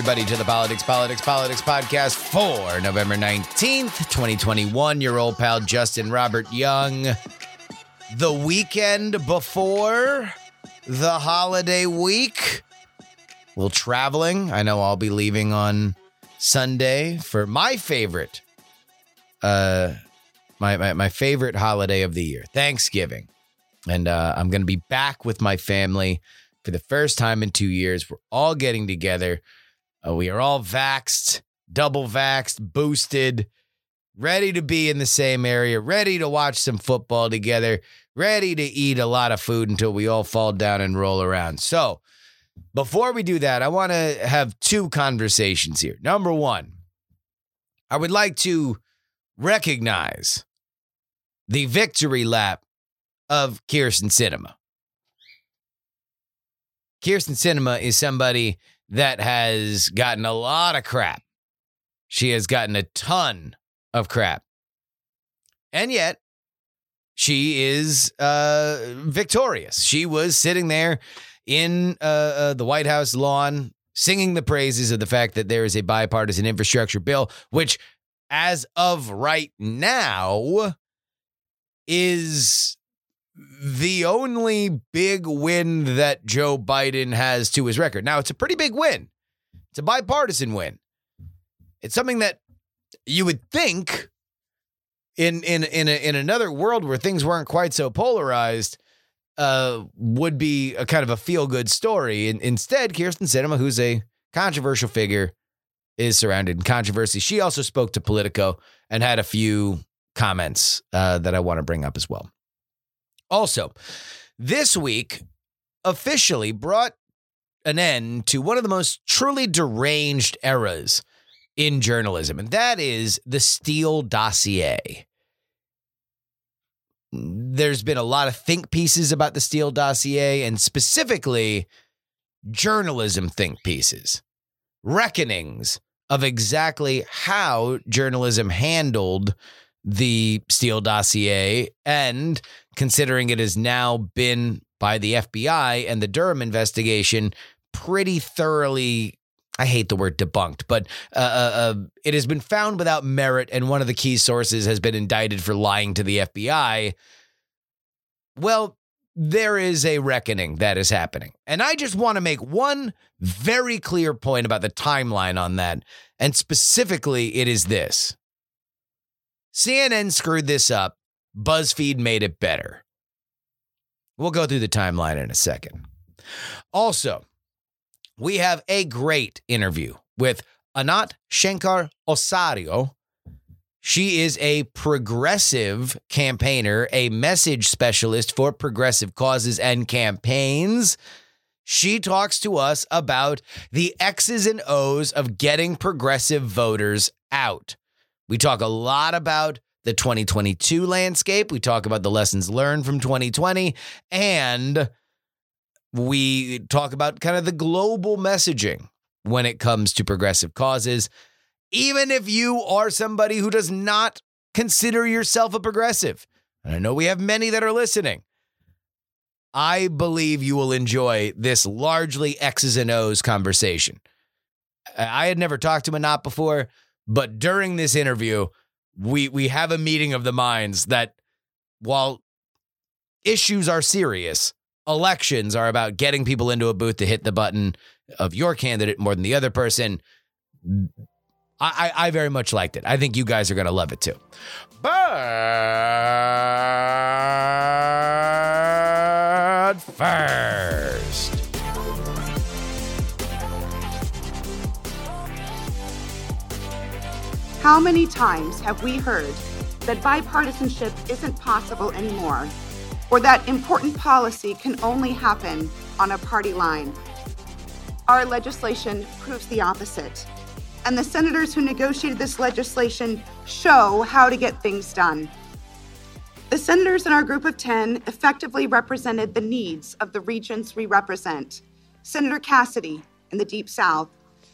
Everybody to the Politics, Politics, Politics podcast for November 19th, 2021. Your old pal Justin Robert Young. The weekend before the holiday week. We're traveling. I know I'll be leaving on Sunday for my favorite uh my my, my favorite holiday of the year, Thanksgiving. And uh, I'm going to be back with my family for the first time in two years. We're all getting together. Uh, we are all vaxxed, double vaxxed, boosted, ready to be in the same area, ready to watch some football together, ready to eat a lot of food until we all fall down and roll around. So, before we do that, I want to have two conversations here. Number one, I would like to recognize the victory lap of Kyrsten Sinema. Kyrsten Sinema is somebody that has gotten a lot of crap. She has gotten a ton of crap. And yet, she is uh, victorious. She was sitting there in uh, uh, the White House lawn singing the praises of the fact that there is a bipartisan infrastructure bill, which, as of right now, is the only big win that Joe Biden has to his record. Now, it's a pretty big win. It's a bipartisan win. It's something that you would think in in in a, in another world where things weren't quite so polarized uh, would be a kind of a feel good story. And instead, Kyrsten Sinema, who's a controversial figure, is surrounded in controversy. She also spoke to Politico and had a few comments uh, that I want to bring up as well. Also, this week officially brought an end to one of the most truly deranged eras in journalism, and that is the Steele dossier. There's been a lot of think pieces about the Steele dossier, and specifically journalism think pieces, reckonings of exactly how journalism handled the Steele dossier and considering it has now been by the FBI and the Durham investigation pretty thoroughly I hate the word debunked, but uh, uh, uh, it has been found without merit, and one of the key sources has been indicted for lying to the FBI. Well, there is a reckoning that is happening. And I just want to make one very clear point about the timeline on that. And specifically, it is this CNN screwed this up, BuzzFeed made it better. We'll go through the timeline in a second. Also, we have a great interview with Anat Shankar Osario. She is a progressive campaigner, a message specialist for progressive causes and campaigns. She talks to us about the X's and O's of getting progressive voters out. We talk a lot about the 2022 landscape. We talk about the lessons learned from 2020. And we talk about kind of the global messaging when it comes to progressive causes. Even if you are somebody who does not consider yourself a progressive, and I know we have many that are listening, I believe you will enjoy this largely X's and O's conversation. I had never talked to Manat before, but during this interview, we we have a meeting of the minds that while issues are serious, elections are about getting people into a booth to hit the button of your candidate more than the other person. I, I, I very much liked it. I think you guys are going to love it too. But first, How many times have we heard that bipartisanship isn't possible anymore, or that important policy can only happen on a party line? Our legislation proves the opposite, and the senators who negotiated this legislation show how to get things done. The senators in our group of 10 effectively represented the needs of the regions we represent. Senator Cassidy in the Deep South,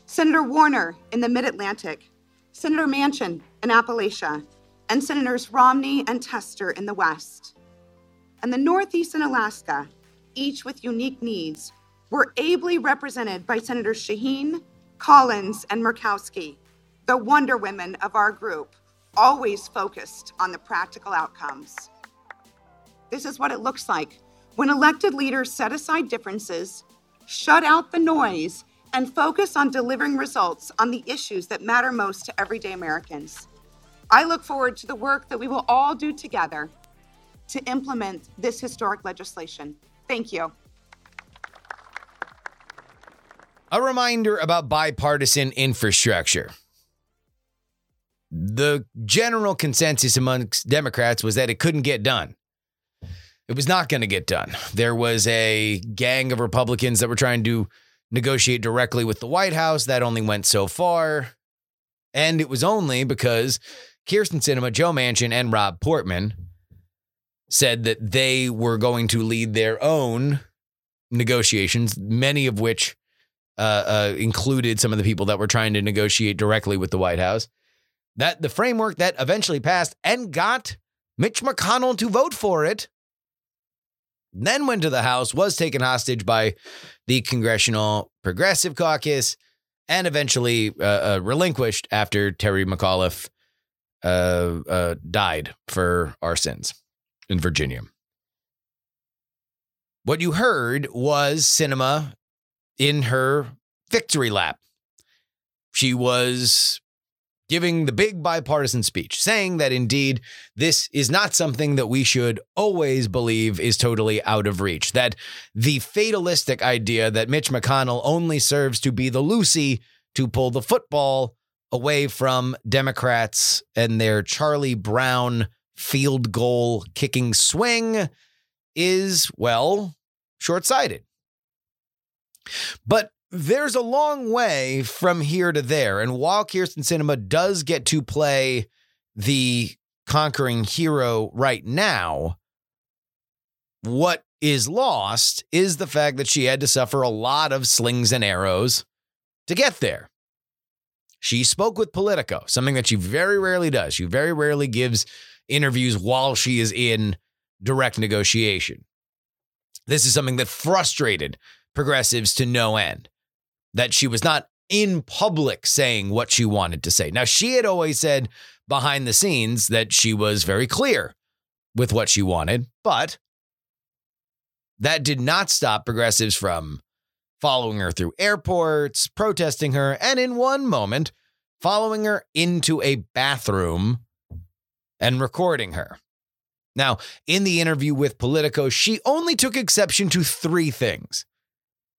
Senator Warner in the Mid Atlantic, Senator Manchin in Appalachia, and Senators Romney and Tester in the West. And the Northeast and Alaska, each with unique needs, were ably represented by Senators Shaheen, Collins, and Murkowski, the wonder women of our group always focused on the practical outcomes. This is what it looks like when elected leaders set aside differences, shut out the noise, and focus on delivering results on the issues that matter most to everyday Americans. I look forward to the work that we will all do together to implement this historic legislation. Thank you. A reminder about bipartisan infrastructure. The general consensus amongst Democrats was that it couldn't get done. It was not going to get done. There was a gang of Republicans that were trying to negotiate directly with the White House. That only went so far. And it was only because Kyrsten Sinema, Joe Manchin, and Rob Portman said that they were going to lead their own negotiations, many of which uh, uh, included some of the people that were trying to negotiate directly with the White House. That the framework that eventually passed and got Mitch McConnell to vote for it, then went to the House, was taken hostage by the Congressional Progressive Caucus, and eventually uh, uh, relinquished after Terry McAuliffe uh, uh, died for our sins in Virginia. What you heard was Sinema in her victory lap. She was giving the big bipartisan speech, saying that indeed this is not something that we should always believe is totally out of reach, that the fatalistic idea that Mitch McConnell only serves to be the Lucy to pull the football away from Democrats and their Charlie Brown field goal kicking swing is, well, short sighted. But there's a long way from here to there. And while Kyrsten Sinema does get to play the conquering hero right now, what is lost is the fact that she had to suffer a lot of slings and arrows to get there. She spoke with Politico, something that she very rarely does. She very rarely gives interviews while she is in direct negotiation. This is something that frustrated progressives to no end that she was not in public saying what she wanted to say. Now, she had always said behind the scenes that she was very clear with what she wanted, but that did not stop progressives from following her through airports, protesting her, and in one moment, following her into a bathroom and recording her. Now, in the interview with Politico, she only took exception to three things.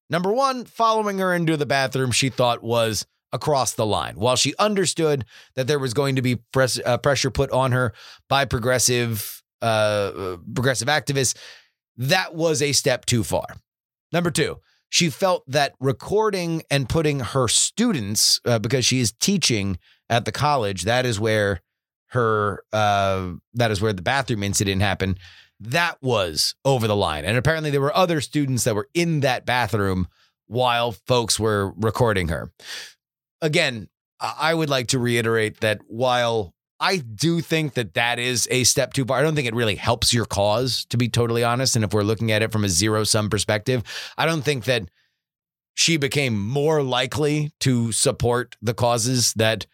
Number one, following her into the bathroom, she thought was across the line. While she understood that there was going to be press, uh, pressure put on her by progressive uh, progressive activists, that was a step too far. Number two, she felt that recording and putting her students, uh, because she is teaching at the college, that is where her uh, that is where the bathroom incident happened that was over the line. And apparently, there were other students that were in that bathroom while folks were recording her. Again, I would like to reiterate that while I do think that that is a step too far, I don't think it really helps your cause, to be totally honest. And if we're looking at it from a zero sum perspective, I don't think that she became more likely to support the causes that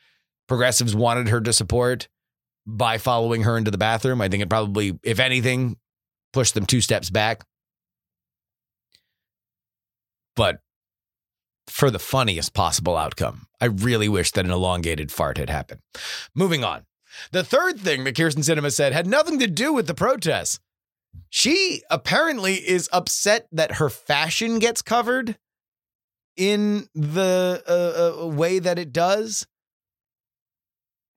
progressives wanted her to support by following her into the bathroom. I think it probably, if anything, pushed them two steps back. But for the funniest possible outcome, I really wish that an elongated fart had happened. Moving on. The third thing that Kyrsten Sinema said had nothing to do with the protests. She apparently is upset that her fashion gets covered in the uh, uh, way that it does.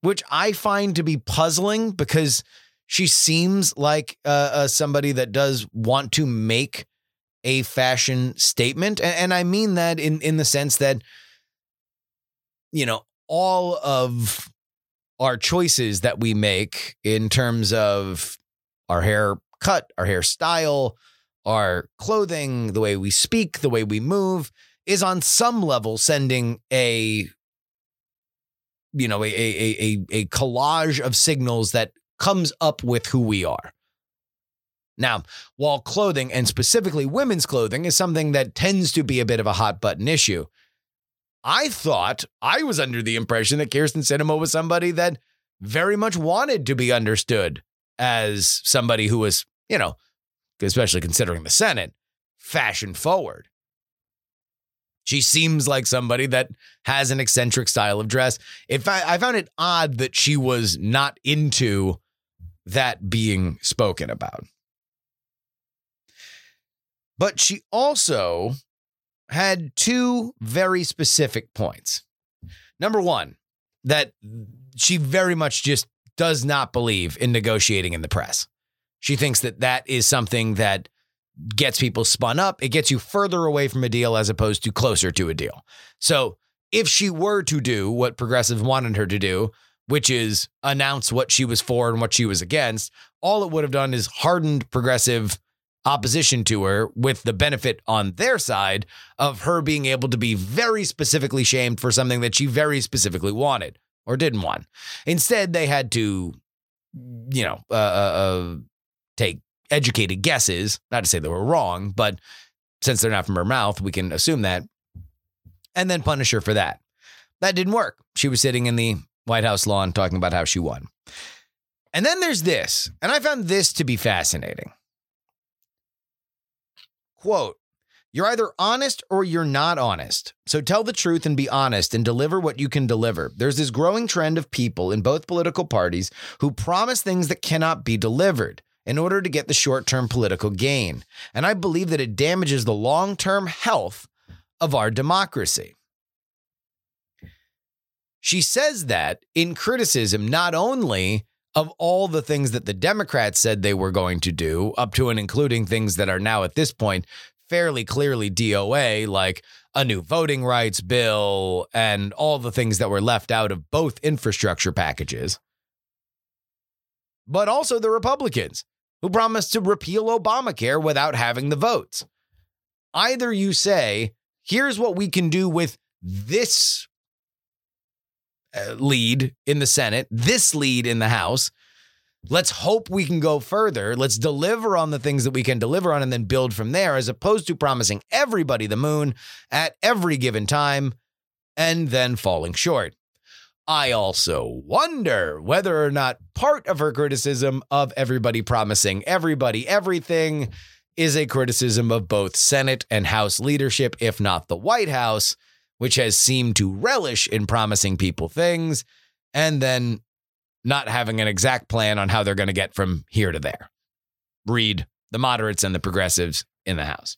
Which I find to be puzzling because she seems like uh, uh, somebody that does want to make a fashion statement, and, and I mean that in in the sense that you know all of our choices that we make in terms of our hair cut, our hairstyle, our clothing, the way we speak, the way we move is on some level sending a you know a a a, a collage of signals that comes up with who we are. Now, while clothing and specifically women's clothing is something that tends to be a bit of a hot button issue, I thought I was under the impression that Kyrsten Sinema was somebody that very much wanted to be understood as somebody who was, you know, especially considering the Senate, fashion forward. She seems like somebody that has an eccentric style of dress. If I, I found it odd that she was not into that being spoken about. But she also had two very specific points. Number one, that she very much just does not believe in negotiating in the press. She thinks that that is something that gets people spun up. It gets you further away from a deal as opposed to closer to a deal. So if she were to do what progressives wanted her to do, which is announce what she was for and what she was against, all it would have done is hardened progressive opposition to her with the benefit on their side of her being able to be very specifically shamed for something that she very specifically wanted or didn't want. Instead, they had to, you know, uh, uh, uh, take educated guesses. Not to say they were wrong, but since they're not from her mouth, we can assume that, and then punish her for that. That didn't work. She was sitting in the White House lawn talking about how she won. And then there's this, and I found this to be fascinating. Quote, you're either honest or you're not honest. So tell the truth and be honest and deliver what you can deliver. There's this growing trend of people in both political parties who promise things that cannot be delivered in order to get the short term political gain. And I believe that it damages the long term health of our democracy. She says that in criticism, not only of all the things that the Democrats said they were going to do, up to and including things that are now at this point fairly clearly DOA, like a new voting rights bill and all the things that were left out of both infrastructure packages, but also the Republicans who promised to repeal Obamacare without having the votes. Either you say, here's what we can do with this uh, lead in the Senate, this lead in the House. Let's hope we can go further. Let's deliver on the things that we can deliver on and then build from there, as opposed to promising everybody the moon at every given time and then falling short. I also wonder whether or not part of her criticism of everybody promising everybody everything is a criticism of both Senate and House leadership, if not the White House, which has seemed to relish in promising people things and then not having an exact plan on how they're going to get from here to there. Read the moderates and the progressives in the House.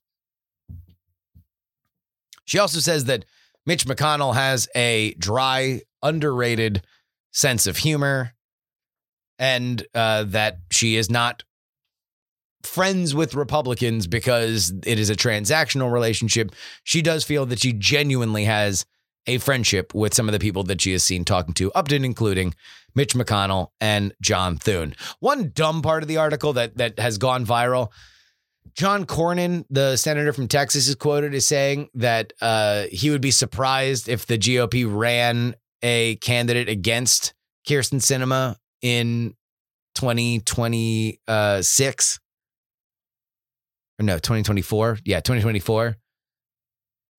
She also says that Mitch McConnell has a dry, underrated sense of humor and uh, that she is not friends with Republicans because it is a transactional relationship. She does feel that she genuinely has a friendship with some of the people that she has seen talking to, up to including Mitch McConnell and John Thune. One dumb part of the article that that has gone viral. John Cornyn, the senator from Texas, is quoted as saying that uh, he would be surprised if the GOP ran a candidate against Kyrsten Sinema in 2026 or no, 2024. Yeah, 2024.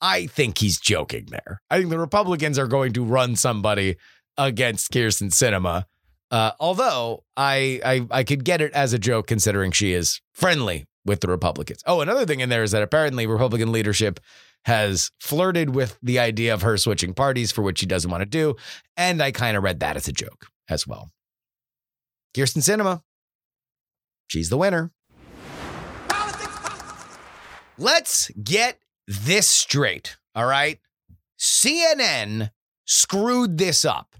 I think he's joking there. I think the Republicans are going to run somebody against Kyrsten Sinema Uh, although I, I I could get it as a joke considering she is friendly with the Republicans. Oh, another thing in there is that apparently Republican leadership has flirted with the idea of her switching parties for which she doesn't want to do, and I kind of read that as a joke as well. Kyrsten Sinema. she's the winner. Let's get this straight. All right. CNN screwed this up.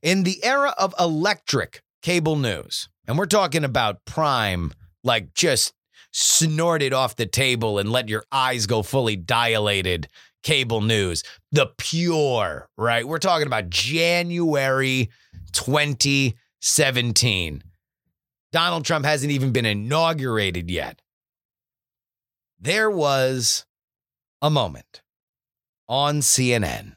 In the era of electric cable news, and we're talking about prime, like just snorted off the table and let your eyes go fully dilated cable news, the pure, right? We're talking about January 2017. Donald Trump hasn't even been inaugurated yet. There was a moment on CNN,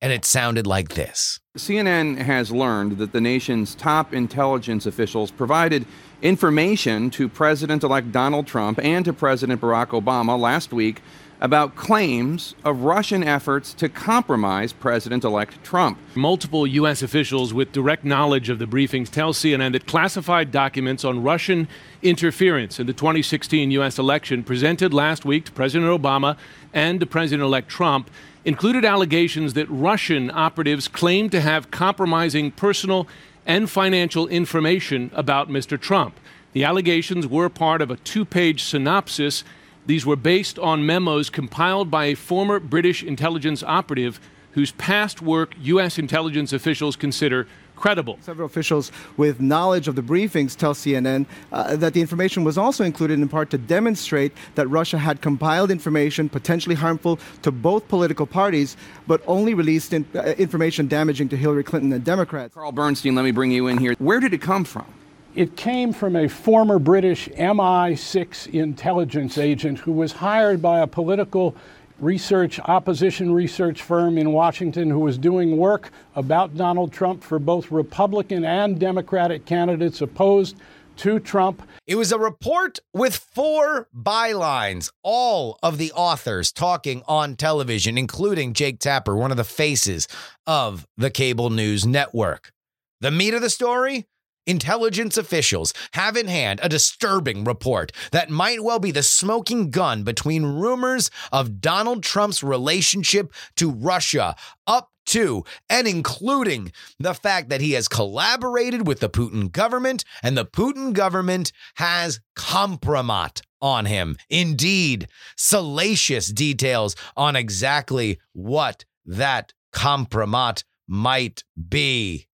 and it sounded like this. CNN has learned that the nation's top intelligence officials provided information to President elect Donald Trump and to President Barack Obama last week about claims of Russian efforts to compromise President elect Trump. Multiple U.S. officials with direct knowledge of the briefings tell CNN that classified documents on Russian interference in the 2016 U.S. election presented last week to President Obama and to President elect Trump included allegations that Russian operatives claimed to have compromising personal and financial information about Mr. Trump. The allegations were part of a two page synopsis these were based on memos compiled by a former British intelligence operative whose past work U.S. intelligence officials consider credible. Several officials with knowledge of the briefings tell CNN uh, that the information was also included in part to demonstrate that Russia had compiled information potentially harmful to both political parties, but only released in, uh, information damaging to Hillary Clinton and Democrats. Carl Bernstein, let me bring you in here. Where did it come from? It came from a former British MI6 intelligence agent who was hired by a political research, opposition research firm in Washington who was doing work about Donald Trump for both Republican and Democratic candidates opposed to Trump. It was a report with four bylines, all of the authors talking on television, including Jake Tapper, one of the faces of the cable news network. The meat of the story? Intelligence officials have in hand a disturbing report that might well be the smoking gun between rumors of Donald Trump's relationship to Russia up to and including the fact that he has collaborated with the Putin government and the Putin government has compromat on him. Indeed, salacious details on exactly what that compromat might be.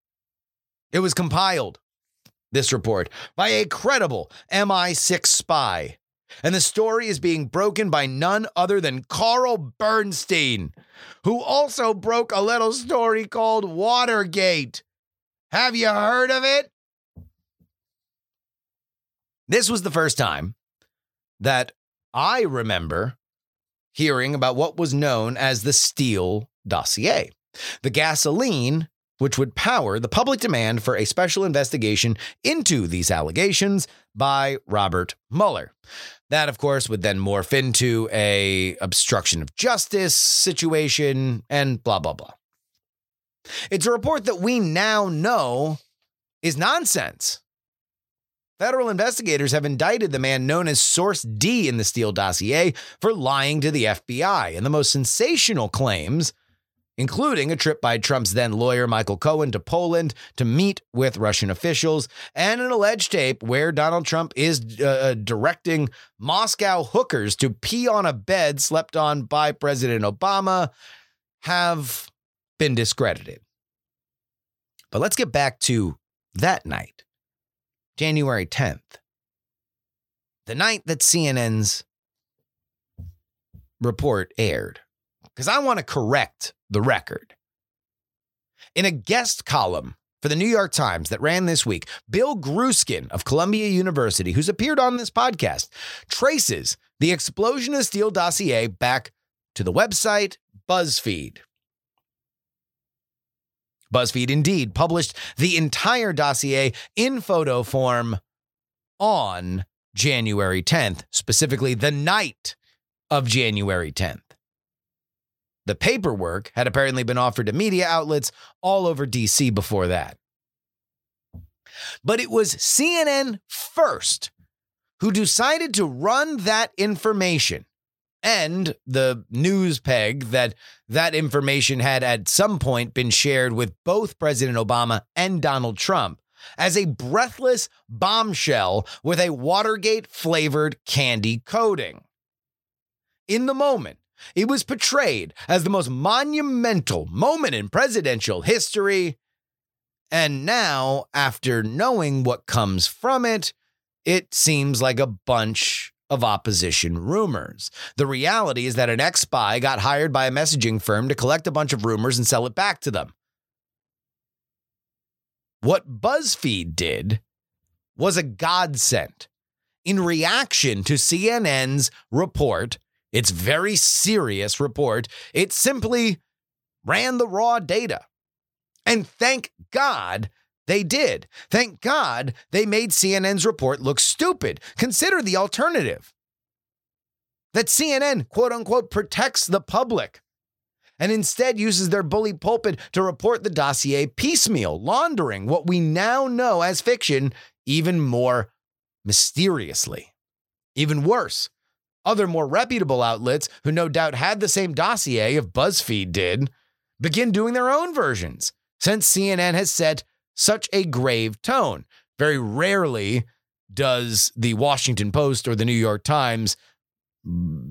It was compiled this report by a credible MI6 spy. And the story is being broken by none other than Carl Bernstein, who also broke a little story called Watergate. Have you heard of it? This was the first time that I remember hearing about what was known as the Steele dossier. The gasoline which would power the public demand for a special investigation into these allegations by Robert Mueller. That, of course, would then morph into a obstruction of justice situation and blah blah blah. It's a report that we now know is nonsense. Federal investigators have indicted the man known as Source D in the Steele dossier for lying to the FBI, and the most sensational claims including a trip by Trump's then lawyer Michael Cohen to Poland to meet with Russian officials, and an alleged tape where Donald Trump is uh, uh, directing Moscow hookers to pee on a bed slept on by President Obama, have been discredited. But let's get back to that night, January 10th, the night that CNN's report aired because I want to correct the record. In a guest column for the New York Times that ran this week, Bill Grueskin of Columbia University, who's appeared on this podcast, traces the explosion of Steele dossier back to the website BuzzFeed. BuzzFeed indeed published the entire dossier in photo form on January 10th, specifically the night of January 10th. The paperwork had apparently been offered to media outlets all over DC before that. But it was CNN first who decided to run that information and the news peg that that information had at some point been shared with both President Obama and Donald Trump as a breathless bombshell with a Watergate flavored candy coating. In the moment, it was portrayed as the most monumental moment in presidential history, And now, after knowing what comes from it, it seems like a bunch of opposition rumors. The reality is that an ex spy got hired by a messaging firm to collect a bunch of rumors and sell it back to them. What BuzzFeed did was a godsend. In reaction to CNN's report, its very serious report, it simply ran the raw data. And thank God they did. Thank God they made CNN's report look stupid. Consider the alternative that CNN, quote unquote, protects the public and instead uses their bully pulpit to report the dossier piecemeal, laundering what we now know as fiction even more mysteriously. Even worse, other more reputable outlets who no doubt had the same dossier if BuzzFeed did begin doing their own versions since CNN has set such a grave tone. Very rarely does the Washington Post or the New York Times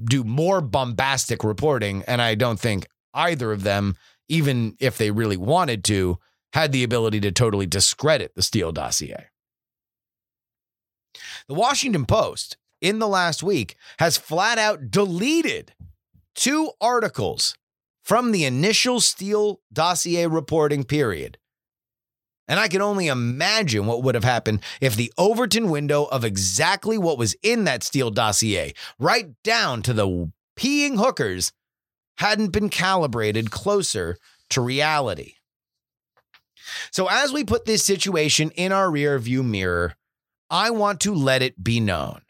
do more bombastic reporting, and I don't think either of them, even if they really wanted to, had the ability to totally discredit the Steele dossier. The Washington Post, in the last week, has flat out deleted two articles from the initial Steele dossier reporting period. And I can only imagine what would have happened if the Overton window of exactly what was in that Steele dossier, right down to the peeing hookers, hadn't been calibrated closer to reality. So, as we put this situation in our rear view mirror, I want to let it be known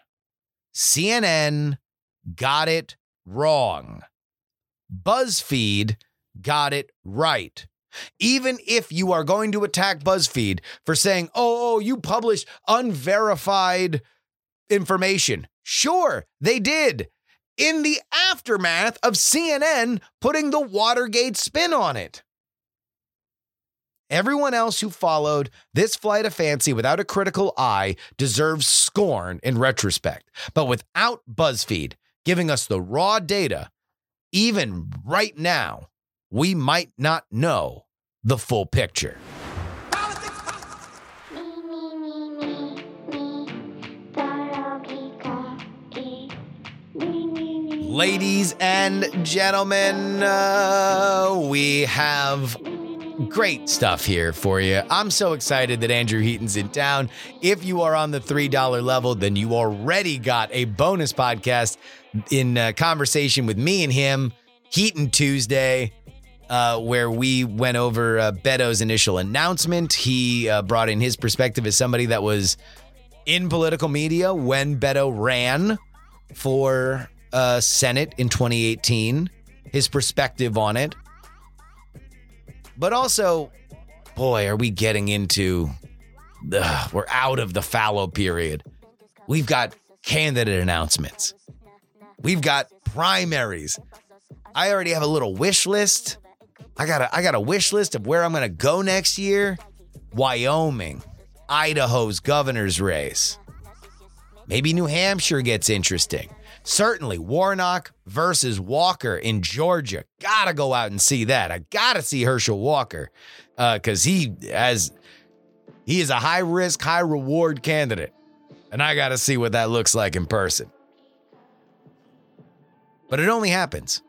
CNN got it wrong. BuzzFeed got it right. Even if you are going to attack BuzzFeed for saying, oh, oh, you published unverified information. Sure, they did. In the aftermath of CNN putting the Watergate spin on it. Everyone else who followed this flight of fancy without a critical eye deserves scorn in retrospect. But without BuzzFeed giving us the raw data, even right now, we might not know the full picture. Ladies and gentlemen, uh, we have great stuff here for you. I'm so excited that Andrew Heaton's in town. If you are on the $3 level, then you already got a bonus podcast in uh, conversation with me and him, Heaton Tuesday. Uh, where we went over uh, Beto's initial announcement. He uh, brought in his perspective as somebody that was in political media when Beto ran for uh, Senate in 2018, his perspective on it. But also, boy, are we getting into the, we're out of the fallow period. We've got candidate announcements. We've got primaries. I already have a little wish list. I got a I got a wish list of where I'm going to go next year. Wyoming, Idaho's governor's race. Maybe New Hampshire gets interesting. Certainly, Warnock versus Walker in Georgia. Gotta go out and see that. I gotta see Herschel Walker because uh, he has he is a high risk, high reward candidate, and I gotta see what that looks like in person. But it only happens.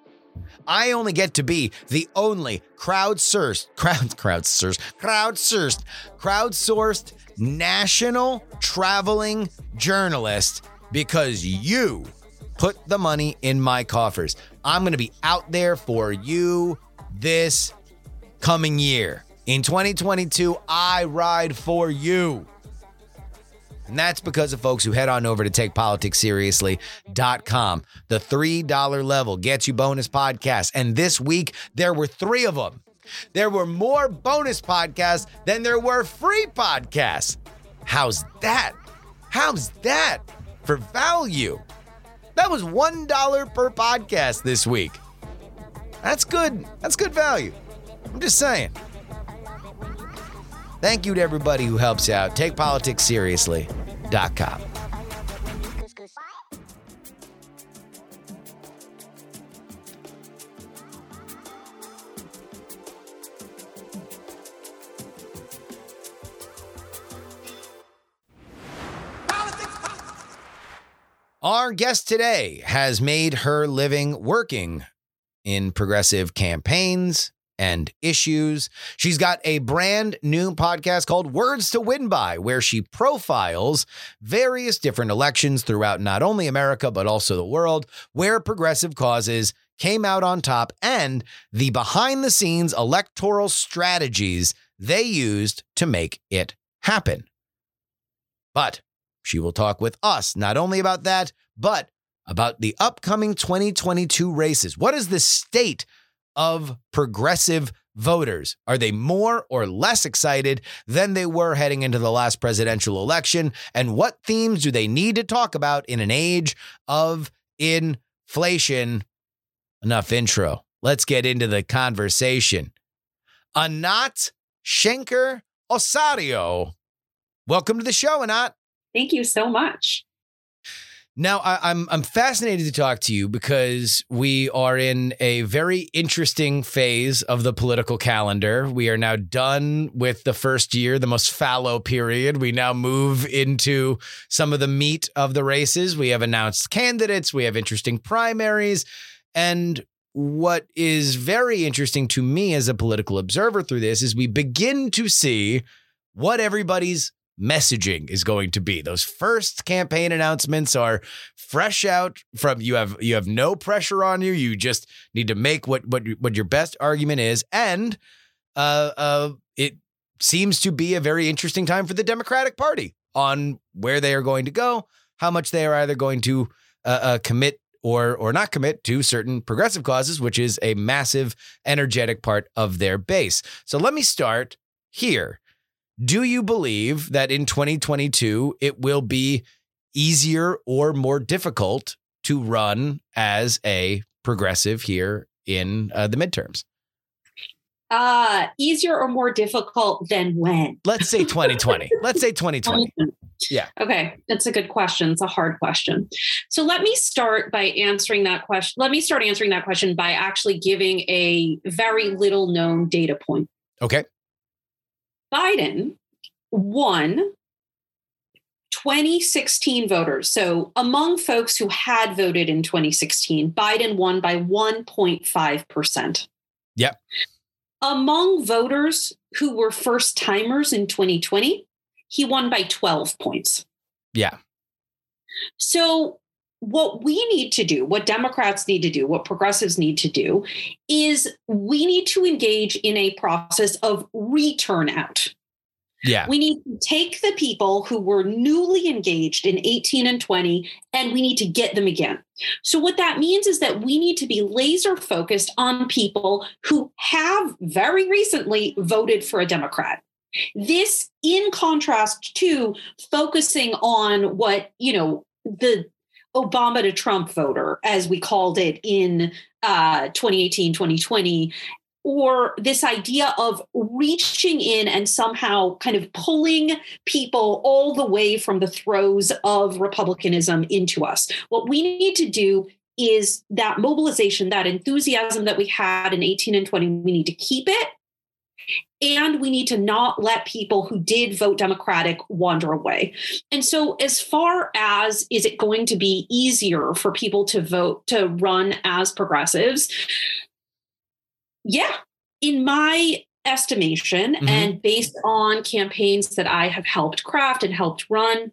I only get to be the only crowdsourced, crowd, crowdsourced, crowdsourced, crowdsourced national traveling journalist because you put the money in my coffers. I'm going to be out there for you this coming year. In 2022, I ride for you. And that's because of folks who head on over to takepoliticsseriously.com. The $3 level gets you bonus podcasts. And this week, there were three of them. There were more bonus podcasts than there were free podcasts. How's that? How's that for value? That was $1 per podcast this week. That's good. That's good value. I'm just saying. Thank you to everybody who helps out. TakePoliticsSeriously.com. Our guest today has made her living working in progressive campaigns and issues. She's got a brand new podcast called Words to Win By, where she profiles various different elections throughout not only America, but also the world, where progressive causes came out on top and the behind the scenes electoral strategies they used to make it happen. But she will talk with us not only about that, but about the upcoming 2022 races. What is the state of progressive voters? Are they more or less excited than they were heading into the last presidential election? And what themes do they need to talk about in an age of inflation? Enough intro. Let's get into the conversation. Anat Shenker Osario. Welcome to the show, Anat. Thank you so much. Now, I, I'm I'm fascinated to talk to you because we are in a very interesting phase of the political calendar. We are now done with the first year, the most fallow period. We now move into some of the meat of the races. We have announced candidates. We have interesting primaries, and what is very interesting to me as a political observer through this is we begin to see what everybody's messaging is going to be. Those first campaign announcements are fresh out from you have you have no pressure on you. You just need to make what what what your best argument is and uh uh it seems to be a very interesting time for the Democratic Party on where they are going to go, how much they are either going to uh, uh, commit or or not commit to certain progressive causes, which is a massive energetic part of their base. So let me start here. Do you believe that in 2022 it will be easier or more difficult to run as a progressive here in uh, the midterms? Uh, easier or more difficult than when? Let's say 2020. Let's say 2020. Yeah. Okay, that's a good question. It's a hard question. So let me start by answering that question. Let me start answering that question by actually giving a very little known data point. Okay. Biden won 2016 voters. So among folks who had voted in 2016, Biden won by 1.5%. Yep. Among voters who were first timers in 2020, he won by 12 points. Yeah. So, what we need to do, what Democrats need to do, what progressives need to do, is we need to engage in a process of return out. Yeah. We need to take the people who were newly engaged in 18 and 20 and we need to get them again. So, what that means is that we need to be laser focused on people who have very recently voted for a Democrat. This, in contrast to focusing on what, you know, the Obama to Trump voter, as we called it in uh, 2018, 2020, or this idea of reaching in and somehow kind of pulling people all the way from the throes of republicanism into us. What we need to do is that mobilization, that enthusiasm that we had in 18 and 20, we need to keep it. And we need to not let people who did vote Democratic wander away. And so, as far as is it going to be easier for people to vote, to run as progressives? Yeah, in my estimation, Mhm. and based on campaigns that I have helped craft and helped run,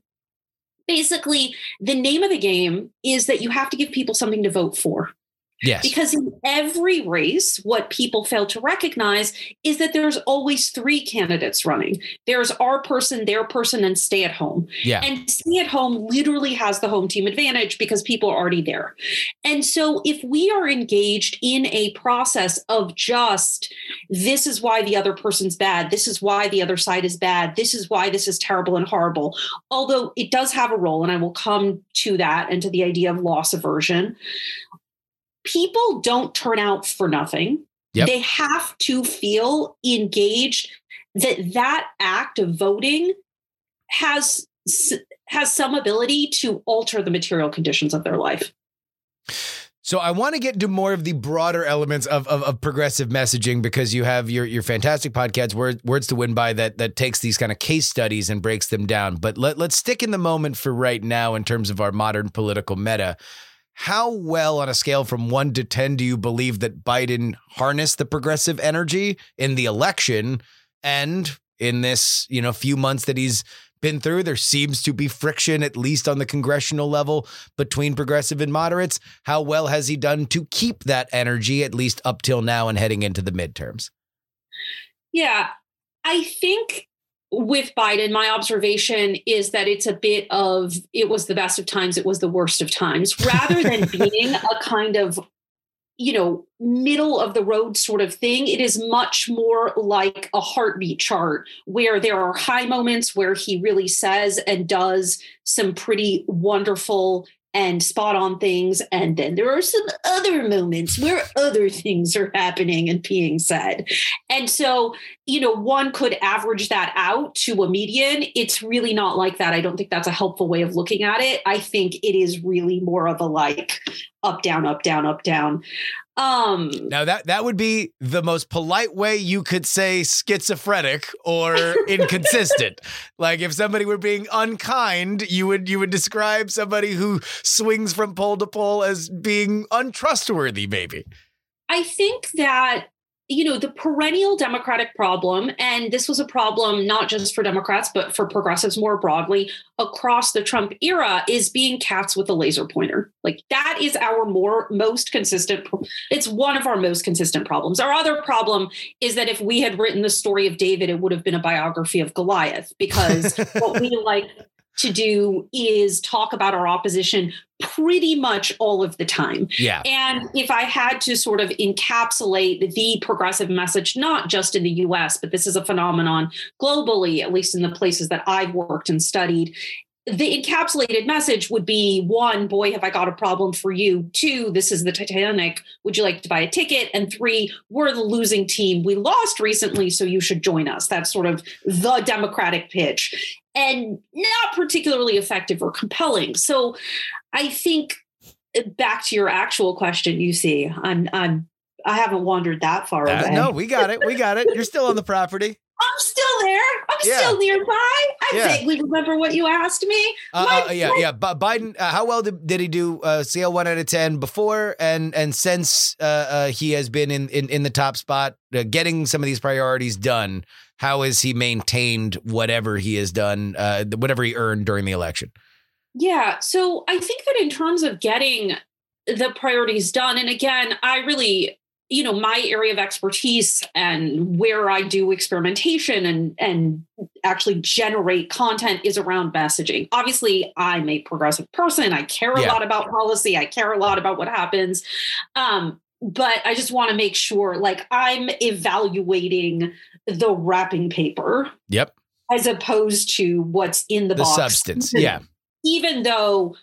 basically the name of the game is that you have to give people something to vote for. Yes. Because in every race, what people fail to recognize is that there's always three candidates running. There's our person, their person, and stay at home. yeah. And stay at home literally has the home team advantage because people are already there. And so if we are engaged in a process of just, this is why the other person's bad, this is why the other side is bad, this is why this is terrible and horrible, although it does have a role, and I will come to that and to the idea of loss aversion. People don't turn out for nothing. Yep. They have to feel engaged that that act of voting has has some ability to alter the material conditions of their life. So I want to get into more of the broader elements of, of, of progressive messaging because you have your your fantastic podcast, Word, Words to Win By, that that takes these kind of case studies and breaks them down. But let, let's stick in the moment for right now in terms of our modern political meta. How well, on a scale from one to 10, do you believe that Biden harnessed the progressive energy in the election and in this, you know, few months that he's been through. There seems to be friction, at least on the congressional level, between progressive and moderates. How well has he done to keep that energy, at least up till now and heading into the midterms? Yeah, I think with Biden, my observation is that it's a bit of it was the best of times, it was the worst of times, rather than being a kind of you know, middle of the road sort of thing. It is much more like a heartbeat chart where there are high moments where he really says and does some pretty wonderful and spot on things. And then there are some other moments where other things are happening and being said. And so, you know, one could average that out to a median. It's really not like that. I don't think that's a helpful way of looking at it. I think it is really more of a like up, down, up, down, up, down. Um, now that that would be the most polite way you could say schizophrenic or inconsistent. like if somebody were being unkind, you would you would describe somebody who swings from pole to pole as being untrustworthy, maybe. I think that you know, the perennial Democratic problem, and this was a problem not just for Democrats, but for progressives more broadly across the Trump era, is being cats with a laser pointer. Like that is our more most consistent. It's one of our most consistent problems. Our other problem is that if we had written the story of David, it would have been a biography of Goliath, because what we like to do is talk about our opposition pretty much all of the time. Yeah. And if I had to sort of encapsulate the progressive message, not just in the US, but this is a phenomenon globally, at least in the places that I've worked and studied, the encapsulated message would be one, boy, have I got a problem for you. Two, this is the Titanic. Would you like to buy a ticket? And three, we're the losing team. We lost recently, so you should join us. That's sort of the Democratic pitch and not particularly effective or compelling. So I think uh, back to your actual question, you see, I'm I'm I haven't wandered that far uh, away. No, we got it. We got it. You're still on the property. I'm still there. I'm yeah. still nearby. I yeah. vaguely remember what you asked me. Uh, uh, yeah, yeah. But Biden, uh, how well did, did he do? Uh, scale one out of ten before and and since uh, uh, he has been in in, in the top spot, getting some of these priorities done. How has he maintained whatever he has done, whatever he earned during the election? Yeah. So I think that in terms of getting the priorities done, and again, I really you know my area of expertise and where i do experimentation and and actually generate content is around messaging. Obviously i'm a progressive person. I care a yeah. lot about policy. I care a lot about what happens. Um, but i just want to make sure like i'm evaluating the wrapping paper yep. as opposed to what's in the, the box. substance yeah. Even though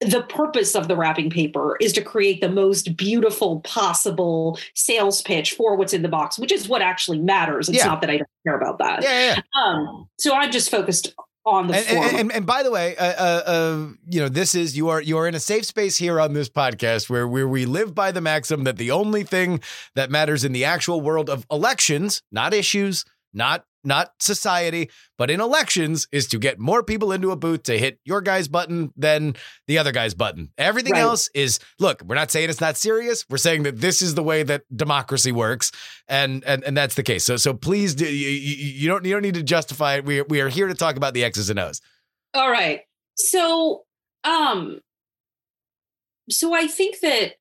the purpose of the wrapping paper is to create the most beautiful possible sales pitch for what's in the box, which is what actually matters. It's yeah. not that I don't care about that. Yeah, yeah. Um, so I'm just focused on the and, and, and, and, by the way, uh, uh, uh, you know, this is you are you are in a safe space here on this podcast where where we live by the maxim that the only thing that matters in the actual world of elections, not issues, not not society, but in elections is to get more people into a booth to hit your guy's button than the other guy's button. Everything right. else is look, we're not saying it's not serious. We're saying that this is the way that democracy works and and and that's the case. So so please do you, you don't you don't need to justify it. We we are here to talk about the X's and O's. All right. So um so I think that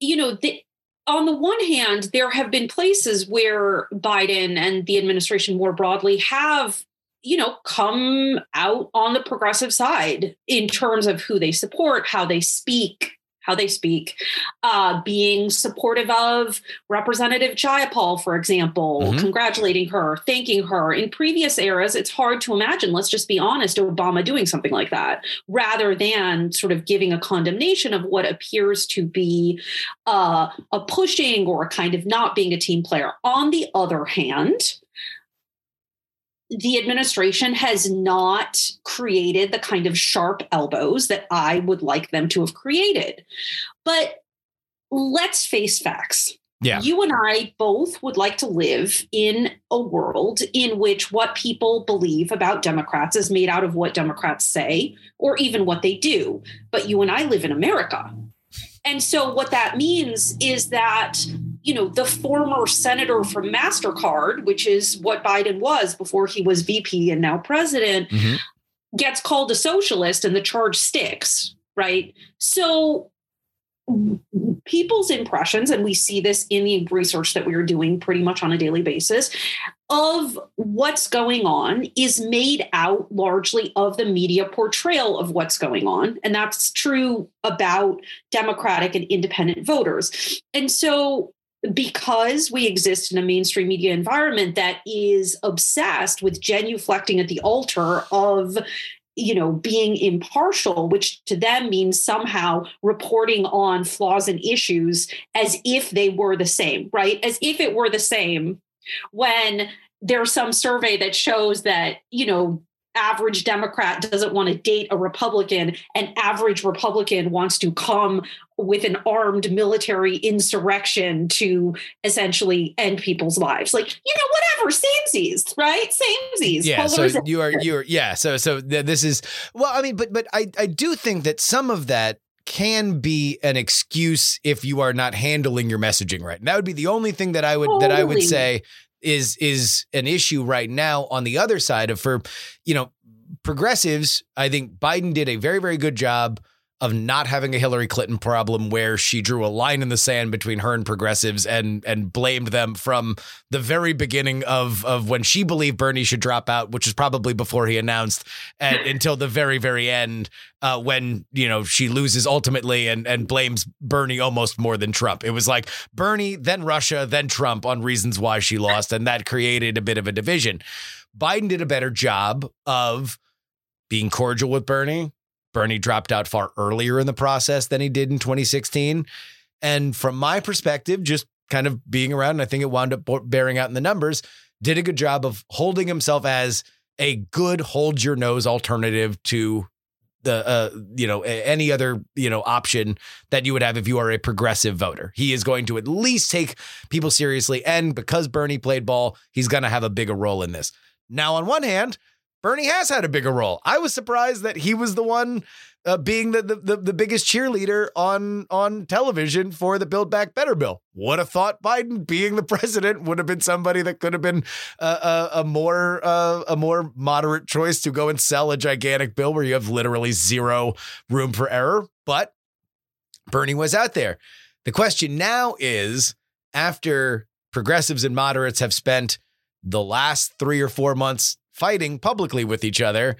you know the on the one hand, there have been places where Biden and the administration more broadly have, you know, come out on the progressive side in terms of who they support, how they speak, how they speak, uh, being supportive of Representative Jayapal, for example, mm-hmm. congratulating her, thanking her. In previous eras, it's hard to imagine, let's just be honest, Obama doing something like that, rather than sort of giving a condemnation of what appears to be uh, a pushing or a kind of not being a team player. On the other hand, the administration has not created the kind of sharp elbows that I would like them to have created. But let's face facts. Yeah. You and I both would like to live in a world in which what people believe about Democrats is made out of what Democrats say or even what they do. But you and I live in America. And so what that means is that, you know, the former senator from MasterCard, which is what Biden was before he was VP and now president, Mhm. gets called a socialist and the charge sticks, right? So people's impressions, and we see this in the research that we are doing pretty much on a daily basis, of what's going on is made out largely of the media portrayal of what's going on. And that's true about Democratic and independent voters. And so because we exist in a mainstream media environment that is obsessed with genuflecting at the altar of you know being impartial which to them means somehow reporting on flaws and issues as if they were the same right? As if it were the same when there's some survey that shows that you know average democrat doesn't want to date a republican and average republican wants to come with an armed military insurrection to essentially end people's lives like you know whatever samesies right samesies Yeah, so you are you are yeah, so so th- this is well, I mean, but but I I do think that some of that can be an excuse if you are not handling your messaging right. And that would be the only thing that I would that I would say is is an issue right now on the other side of for you know progressives. I think Biden did a very very good job of not having a Hillary Clinton problem where she drew a line in the sand between her and progressives and and blamed them from the very beginning of of when she believed Bernie should drop out, which is probably before he announced, and until the very very end uh, when you know she loses ultimately and and blames Bernie almost more than Trump. It was like Bernie, then Russia, then Trump on reasons why she lost, and that created a bit of a division. Biden did a better job of being cordial with Bernie. Bernie dropped out far earlier in the process than he did in 2016. And from my perspective, just kind of being around, and I think it wound up bearing out in the numbers, did a good job of holding himself as a good hold your nose alternative to the uh you know any other you know option that you would have if you are a progressive voter. He is going to at least take people seriously and because Bernie played ball, he's going to have a bigger role in this. Now on one hand, Bernie has had a bigger role. I was surprised that he was the one uh, being the, the the biggest cheerleader on on television for the Build Back Better bill. Would have thought Biden being the president would have been somebody that could have been uh, a, a more uh, a more moderate choice to go and sell a gigantic bill where you have literally zero room for error. But Bernie was out there. The question now is after progressives and moderates have spent the last three or four months fighting publicly with each other,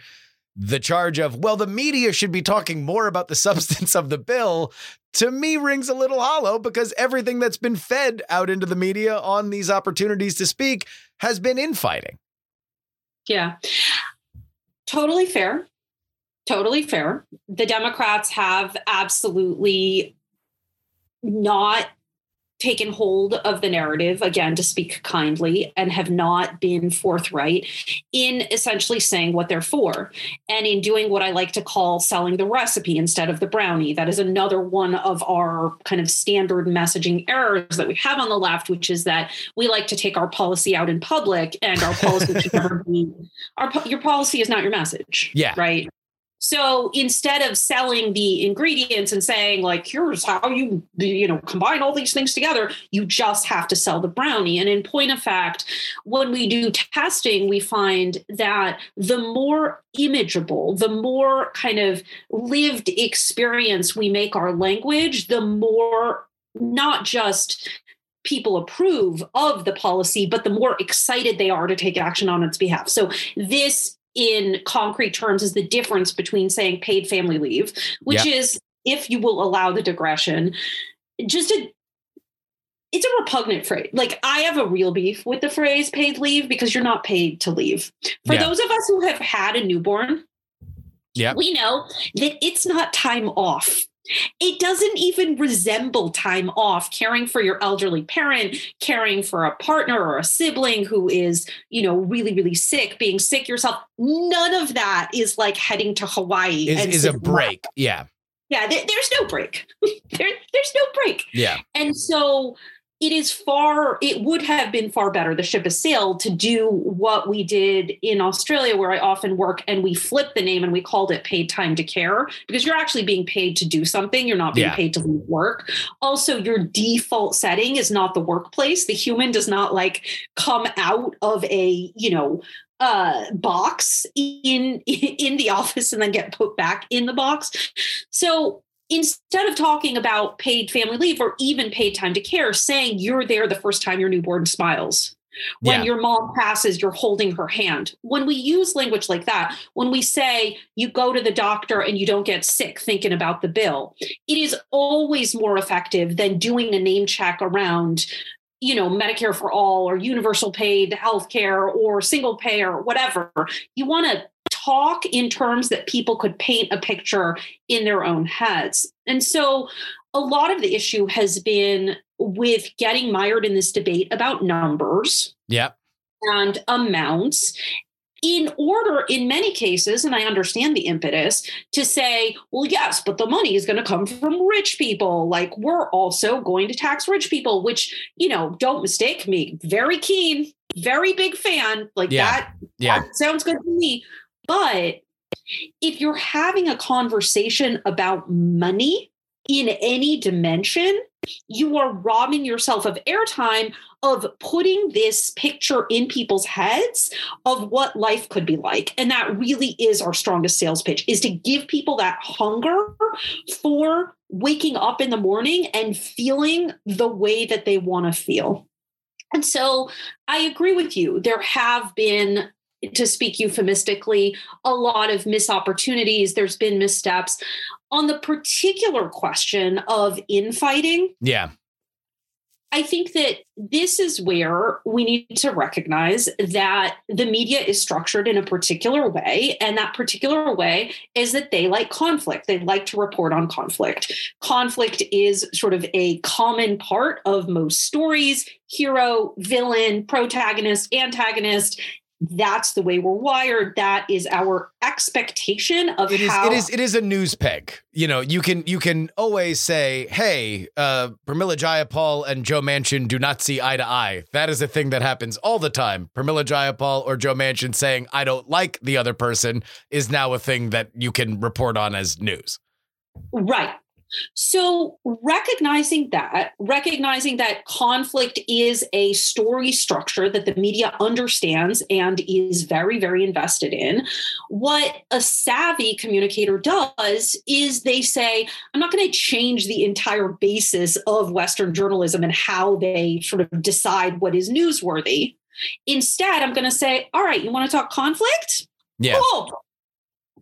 the charge of, well, the media should be talking more about the substance of the bill to me rings a little hollow because everything that's been fed out into the media on these opportunities to speak has been infighting. Yeah. Totally fair. Totally fair. The Democrats have absolutely not taken hold of the narrative, again, to speak kindly, and have not been forthright in essentially saying what they're for and in doing what I like to call selling the recipe instead of the brownie. That is another one of our kind of standard messaging errors that we have on the left, which is that we like to take our policy out in public and our policy should never be our your policy is not your message. Yeah. Right. So instead of selling the ingredients and saying like here's how you you know combine all these things together, you just have to sell the brownie. And in point of fact, when we do testing, we find that the more imageable, the more kind of lived experience we make our language, the more not just people approve of the policy, but the more excited they are to take action on its behalf. So this in concrete terms is the difference between saying paid family leave, which Yeah. is if you will allow the digression, just a it's a repugnant phrase. Like I have a real beef with the phrase paid leave because you're not paid to leave. For Yeah. those of us who have had a newborn, Yeah. we know that it's not time off. It doesn't even resemble time off caring for your elderly parent, caring for a partner or a sibling who is, you know, really, really sick, being sick yourself. None of that is like heading to Hawaii. Is, is a break. Yeah. Yeah, there, there's no break. there, there's no break. Yeah. And so it is far, it would have been far better. The ship has sailed to do what we did in Australia, where I often work, and we flipped the name and we called it paid time to care because you're actually being paid to do something. You're not being Yeah. paid to leave work. Also, your default setting is not the workplace. The human does not like come out of a, you know, uh box in in the office and then get put back in the box. So instead of talking about paid family leave or even paid time to care, saying you're there the first time your newborn smiles. When Yeah. your mom passes, you're holding her hand. When we use language like that, when we say you go to the doctor and you don't get sick thinking about the bill, it is always more effective than doing a name check around, you know, Medicare for all or universal paid health care or single payer or whatever. You want to talk in terms that people could paint a picture in their own heads. And so a lot of the issue has been with getting mired in this debate about numbers Yep. and amounts in order in many cases and i understand the impetus to say well yes but the money is going to come from rich people like we're also going to tax rich people which you know don't mistake me very keen very big fan like Yeah. that Yeah. that sounds good to me but if you're having a conversation about money in any dimension, you are robbing yourself of airtime of putting this picture in people's heads of what life could be like. And that really is our strongest sales pitch is to give people that hunger for waking up in the morning and feeling the way that they want to feel. And so I agree with you. There have been to speak euphemistically, a lot of missed opportunities. There's been missteps. On the particular question of infighting, Yeah. I think that this is where we need to recognize that the media is structured in a particular way. And that particular way is that they like conflict. They like to report on conflict. Conflict is sort of a common part of most stories hero, villain, protagonist, antagonist. That's the way we're wired. That is our expectation of It is how it is it is a news peg. You know, you can you can always say, "Hey, uh Pramila Jayapal and Joe Manchin do not see eye to eye." That is a thing that happens all the time. Pramila Jayapal or Joe Manchin saying, "I don't like the other person" is now a thing that you can report on as news. Right. So, recognizing that, recognizing that conflict is a story structure that the media understands and is very, very invested in, what a savvy communicator does is they say, I'm not going to change the entire basis of Western journalism and how they sort of decide what is newsworthy. Instead, I'm going to say, All right, you want to talk conflict? Yeah. Cool.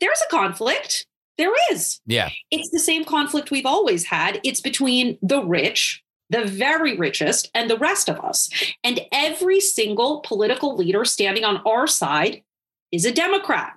There's a conflict. There is Yeah. it's the same conflict we've always had. It's between the rich, the very richest, and the rest of us. And every single political leader standing on our side is a Democrat.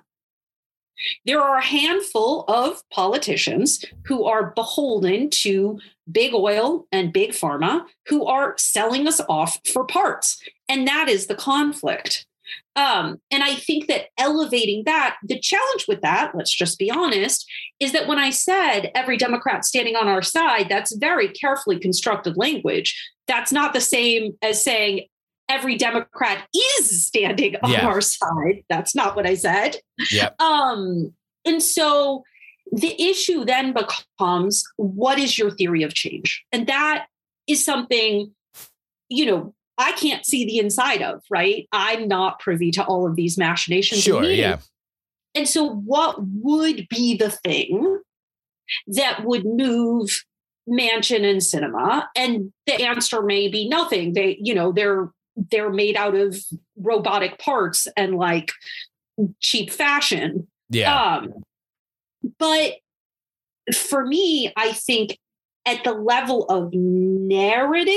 There are a handful of politicians who are beholden to big oil and big pharma who are selling us off for parts. And that is the conflict. Um, and I think that elevating that, the challenge with that, let's just be honest, is that when I said every Democrat standing on our side, that's very carefully constructed language. That's not the same as saying every Democrat is standing on Yeah. our side. That's not what I said. Yep. Um, and so the issue then becomes what is your theory of change? And that is something, you know, I can't see the inside of, right? I'm not privy to all of these machinations. Sure, yeah. And so, what would be the thing that would move Manchin and Sinema? And the answer may be nothing. They, you know, they're they're made out of robotic parts and like cheap fashion. Yeah. Um, but for me, I think at the level of narrative,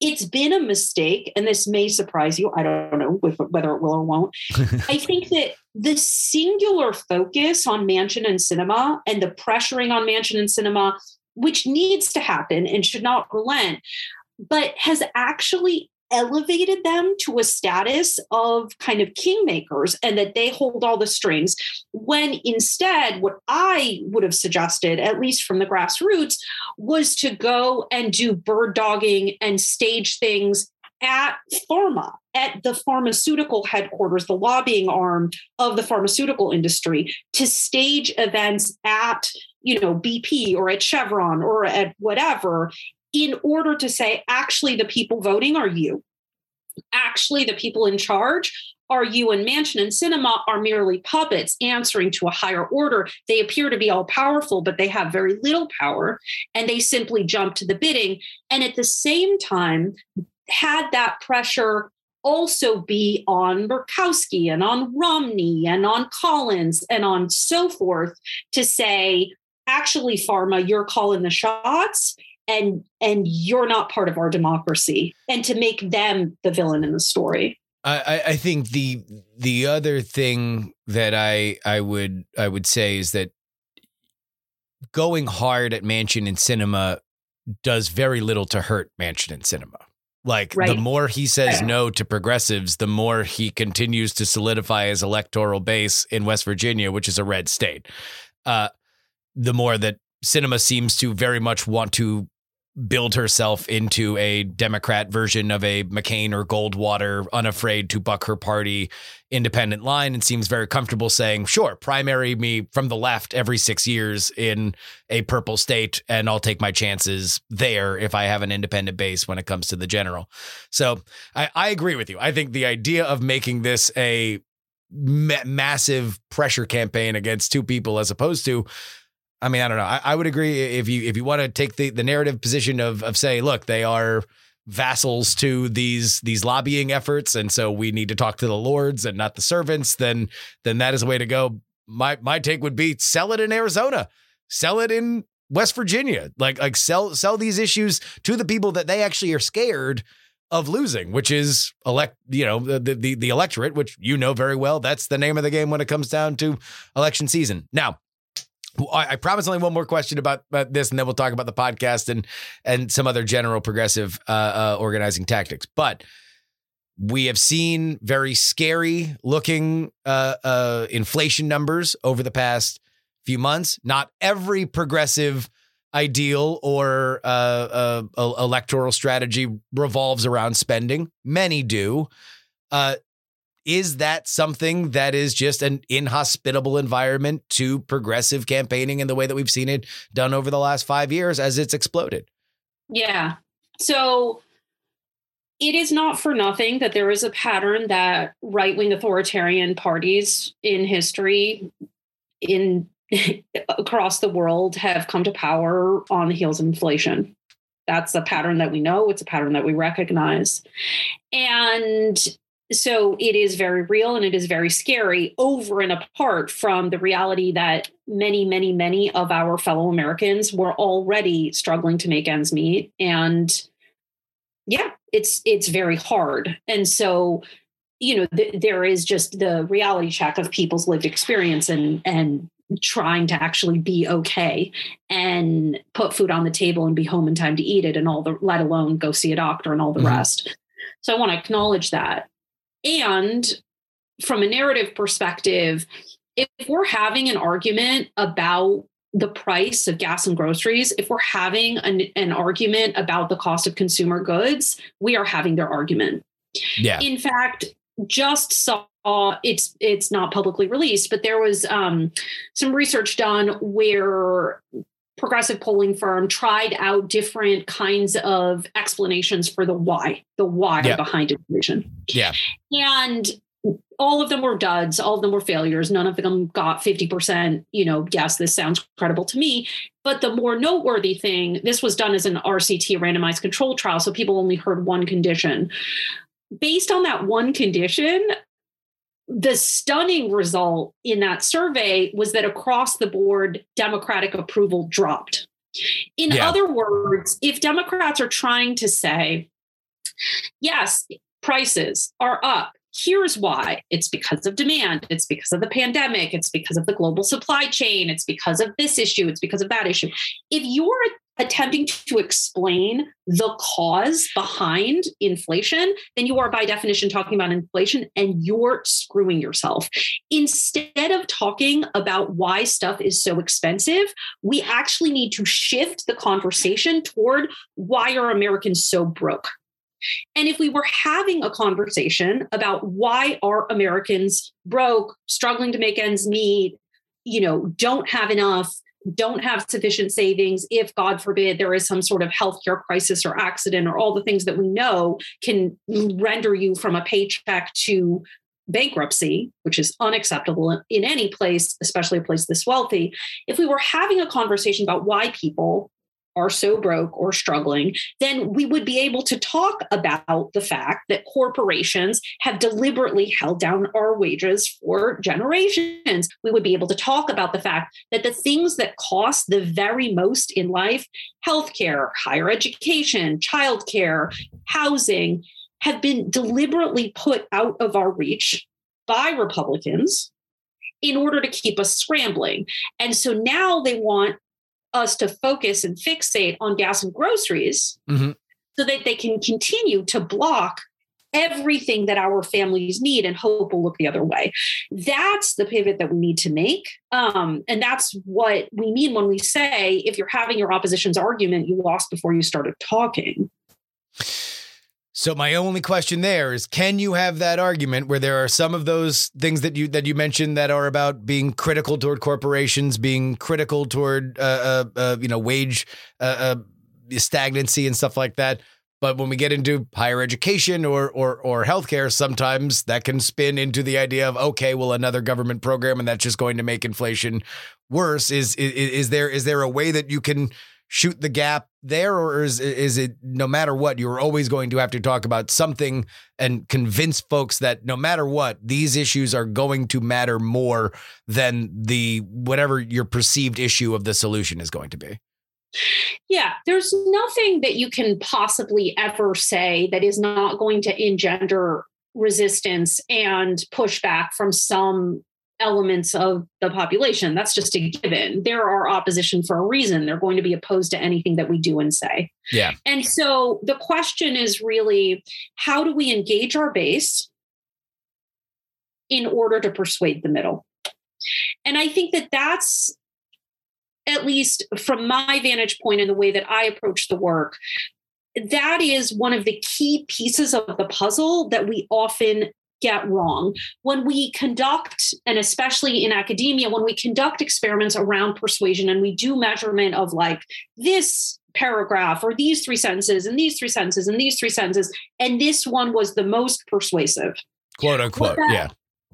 it's been a mistake, and this may surprise you. I don't know with, whether it will or won't. I think that the singular focus on Manchin and Sinema and the pressuring on Manchin and Sinema, which needs to happen and should not relent, but has actually elevated them to a status of kind of kingmakers and that they hold all the strings. When instead, what I would have suggested, at least from the grassroots, was to go and do bird dogging and stage things at pharma, at the pharmaceutical headquarters, the lobbying arm of the pharmaceutical industry, to stage events at, you know, BP or at Chevron or at whatever, in order to say, actually, the people voting are you. Actually, the people in charge are you and Manchin and Sinema are merely puppets answering to a higher order. They appear to be all powerful, but they have very little power and they simply jump to the bidding. And at the same time, had that pressure also be on Murkowski and on Romney and on Collins and on so forth to say, actually, pharma, you're calling the shots and and you're not part of our democracy and to make them the villain in the story I, I think the the other thing that I I would I would say is that going hard at Manchin and Sinema does very little to hurt Manchin and Sinema. Like Right. the more he says no to progressives, the more he continues to solidify his electoral base in West Virginia, which is a red state. Uh, the more that Sinema seems to very much want to build herself into a Democrat version of a McCain or Goldwater, unafraid to buck her party independent line, and seems very comfortable saying, "Sure, primary me from the left every six years in a purple state, and I'll take my chances there if I have an independent base when it comes to the general." So I, I agree with you. I think the idea of making this a massive pressure campaign against two people as opposed to I mean, I don't know. I, I would agree if you if you want to take the, the narrative position of of say, look, they are vassals to these these lobbying efforts, and so we need to talk to the lords and not the servants. Then then that is a way to go. My my take would be sell it in Arizona, sell it in West Virginia, like like sell sell these issues to the people that they actually are scared of losing, which is elect, you know, the, the the electorate, which you know very well. That's the name of the game when it comes down to election season. Now, I, I promise only one more question about, about this, and then we'll talk about the podcast and and some other general progressive uh, uh, organizing tactics. But we have seen very scary looking uh, uh, inflation numbers over the past few months. Not every progressive ideal or uh, uh, electoral strategy revolves around spending. Many do. Is that something that is just an inhospitable environment to progressive campaigning in the way that we've seen it done over the last five years as it's exploded? Yeah. So it is not for nothing that there is a pattern that right wing authoritarian parties in history in across the world have come to power on the heels of inflation. That's a pattern that we know, it's a pattern that we recognize. And so it is very real and it is very scary over and apart from the reality that many many many of our fellow americans were already struggling to make ends meet. And yeah it's it's very hard. And so you know th- there is just the reality check of people's lived experience and and trying to actually be okay and put food on the table and be home in time to eat it and all the let alone go see a doctor and all the Mhm. rest. So i want to acknowledge that and from a narrative perspective, if we're having an argument about the price of gas and groceries, if we're having an, an argument about the cost of consumer goods, we are having their argument. Yeah. In fact, just saw it's it's not publicly released, but there was um, some research done where progressive polling firm tried out different kinds of explanations for the why, the why Yeah. behind inflation. Yeah. And all of them were duds, all of them were failures. None of them got 50%, you know, yes, this sounds credible to me. But the more noteworthy thing, this was done as an RCT randomized control trial, so people only heard one condition. Based on that one condition, the stunning result in that survey was that across the board, Democratic approval dropped. In Yeah. other words, if Democrats are trying to say, yes, prices are up, here's why it's because of demand, it's because of the pandemic, it's because of the global supply chain, it's because of this issue, it's because of that issue. If you're attempting to explain the cause behind inflation, then you are by definition talking about inflation and you're screwing yourself. Instead of talking about why stuff is so expensive, we actually need to shift the conversation toward why are Americans so broke? And if we were having a conversation about why are Americans broke, struggling to make ends meet, you know, don't have enough, don't have sufficient savings if god forbid there is some sort of healthcare crisis or accident or all the things that we know can render you from a paycheck to bankruptcy which is unacceptable in any place especially a place this wealthy. If we were having a conversation about why people are so broke or struggling, then we would be able to talk about the fact that corporations have deliberately held down our wages for generations. We would be able to talk about the fact that the things that cost the very most in life healthcare, higher education, childcare, housing have been deliberately put out of our reach by Republicans in order to keep us scrambling. And so now they want us to focus and fixate on gas and groceries Mhm. so that they can continue to block everything that our families need and hope will look the other way. That's the pivot that we need to make. Um, and that's what we mean when we say if you're having your opposition's argument, you lost before you started talking. So my only question there is can you have that argument where there are some of those things that you that you mentioned that are about being critical toward corporations, being critical toward uh, uh, uh you know wage uh, uh stagnancy and stuff like that, but when we get into higher education or or or healthcare, sometimes that can spin into the idea of okay, well another government program and that's just going to make inflation worse. Is is, is there is there a way that you can shoot the gap there, or is is it no matter what you're always going to have to talk about something and convince folks that no matter what these issues are going to matter more than the whatever your perceived issue of the solution is going to be. Yeah, there's nothing that you can possibly ever say that is not going to engender resistance and pushback from some elements of the population. That's just a given. There are opposition for a reason. They're going to be opposed to anything that we do and say. Yeah. And so the question is really how do we engage our base in order to persuade the middle? And I think that that's at least from my vantage point and the way that I approach the work, that is one of the key pieces of the puzzle that we often get wrong. When we conduct, and especially in academia, when we conduct experiments around persuasion and we do measurement of like this paragraph or these three sentences and these three sentences and these three sentences, and this one was the most persuasive. Quote unquote. that- yeah.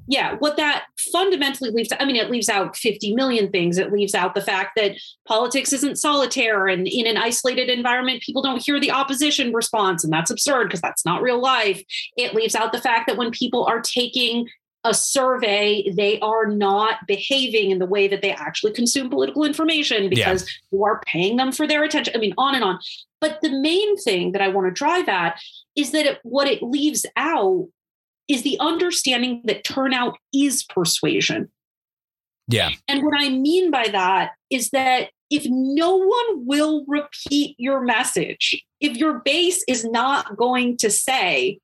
Yeah, what that fundamentally leaves, I mean, it leaves out 50 million things. It leaves out the fact that politics isn't solitaire and in an isolated environment, people don't hear the opposition response. And that's absurd because that's not real life. It leaves out the fact that when people are taking a survey, they are not behaving in the way that they actually consume political information because you are paying them for their attention. I mean, on and on. But the main thing that I want to drive at is that it, what it leaves out is the understanding that turnout is persuasion. Yeah. And what I mean by that is that if no one will repeat your message, if your base is not going to say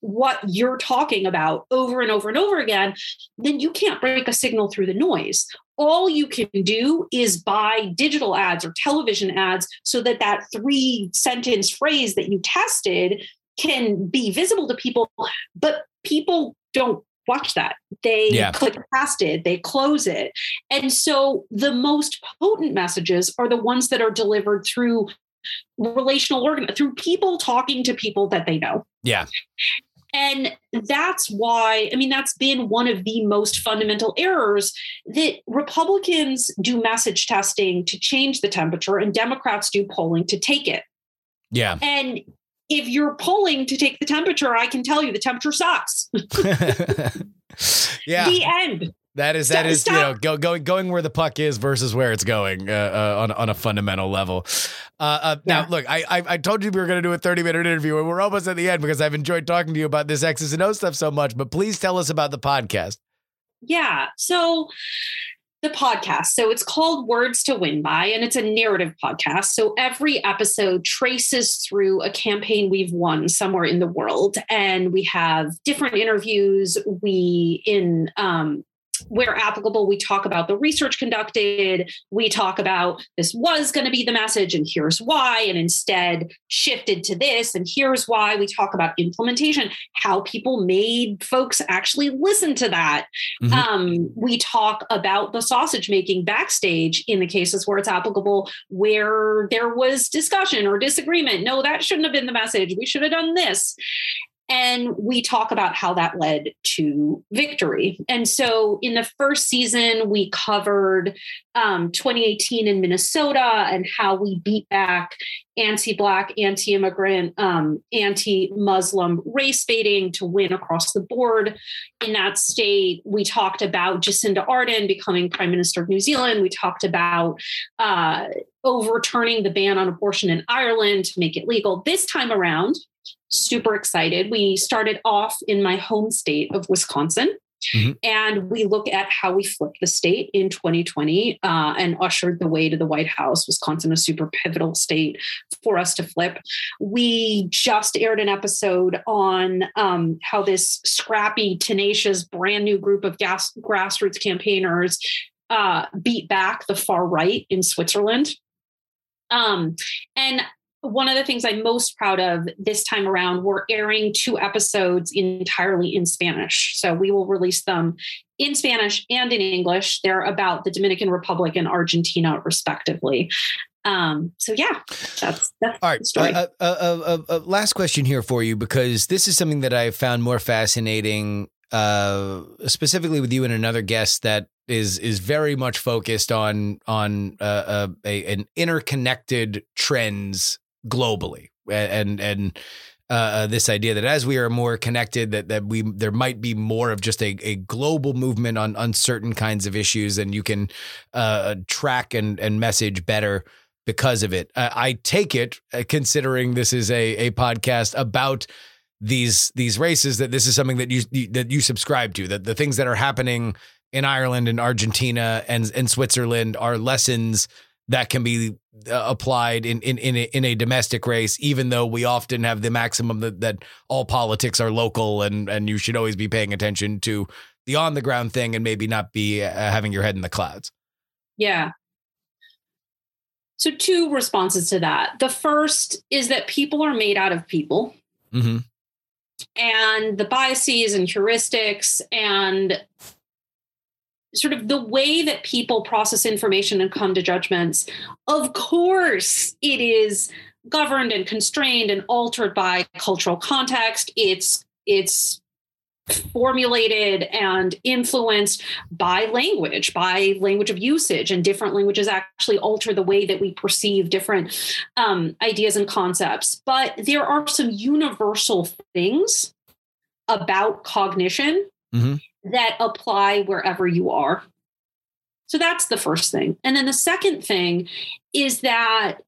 what you're talking about over and over and over again, then you can't break a signal through the noise. All you can do is buy digital ads or television ads so that that three sentence phrase that you tested can be visible to people, but people don't watch that. They Yeah. click past it, they close it. And so the most potent messages are the ones that are delivered through relational organ through people talking to people that they know. Yeah. And that's why, I mean, that's been one of the most fundamental errors that Republicans do message testing to change the temperature and Democrats do polling to take it. Yeah. And if you're polling to take the temperature, I can tell you the temperature sucks. yeah. The end. That is that Stop- is you know go, going going where the puck is versus where it's going uh, uh, on on a fundamental level. Uh, uh, Now, look, I, I I told you we were going to do a thirty minute interview, and we're almost at the end because I've enjoyed talking to you about this X's and O stuff so much. But please tell us about the podcast. Yeah. So the podcast. So it's called Words to Win By, and it's a narrative podcast. So every episode traces through a campaign we've won somewhere in the world, and we have different interviews. We in um, where applicable, we talk about the research conducted. We talk about this was going to be the message, and here's why, and instead shifted to this, and here's why. We talk about implementation, how people made folks actually listen to that. Mhm. Um, we talk about the sausage making backstage in the cases where it's applicable, where there was discussion or disagreement. No, that shouldn't have been the message. We should have done this. And we talk about how that led to victory. And so in the first season, we covered um, 2018 in Minnesota and how we beat back anti Black, anti immigrant, um, anti Muslim race baiting to win across the board in that state. We talked about Jacinda Ardern becoming Prime Minister of New Zealand. We talked about uh, overturning the ban on abortion in Ireland to make it legal. This time around, super excited. We started off in my home state of Wisconsin. Mhm. And we look at how we flipped the state in 2020 uh, and ushered the way to the White House. Wisconsin, a super pivotal state for us to flip. We just aired an episode on um, how this scrappy, tenacious, brand new group of gas- grassroots campaigners uh, beat back the far right in Switzerland. Um, and one of the things I'm most proud of this time around, we're airing two episodes entirely in Spanish. So we will release them in Spanish and in English. They're about the Dominican Republic and Argentina, respectively. Um, so yeah, that's that's All right. the story. Uh, uh, uh, uh, uh, last question here for you because this is something that I found more fascinating, uh, specifically with you and another guest that is is very much focused on on a, an interconnected trends globally and and. Uh, this idea that as we are more connected, that that we there might be more of just a, a global movement on on certain kinds of issues, and you can uh, track and and message better because of it. Uh, I take it, uh, considering this is a a podcast about these these races, that this is something that you that you subscribe to. That the things that are happening in Ireland and Argentina and and Switzerland are lessons that can be uh, applied in in in a, in a domestic race, even though we often have the maximum that, that all politics are local and and you should always be paying attention to the on the ground thing and maybe not be uh, having your head in the clouds. Yeah. So, two responses to that. The first is that people are made out of people, Mm-hmm. and the biases and heuristics and sort of the way that people process information and come to judgments. Of course, it is governed and constrained and altered by cultural context. It's it's formulated and influenced by language, by language of usage, and different languages actually alter the way that we perceive different um, ideas and concepts. But there are some universal things about cognition Mhm. That apply wherever you are. So that's the first thing. And then the second thing is that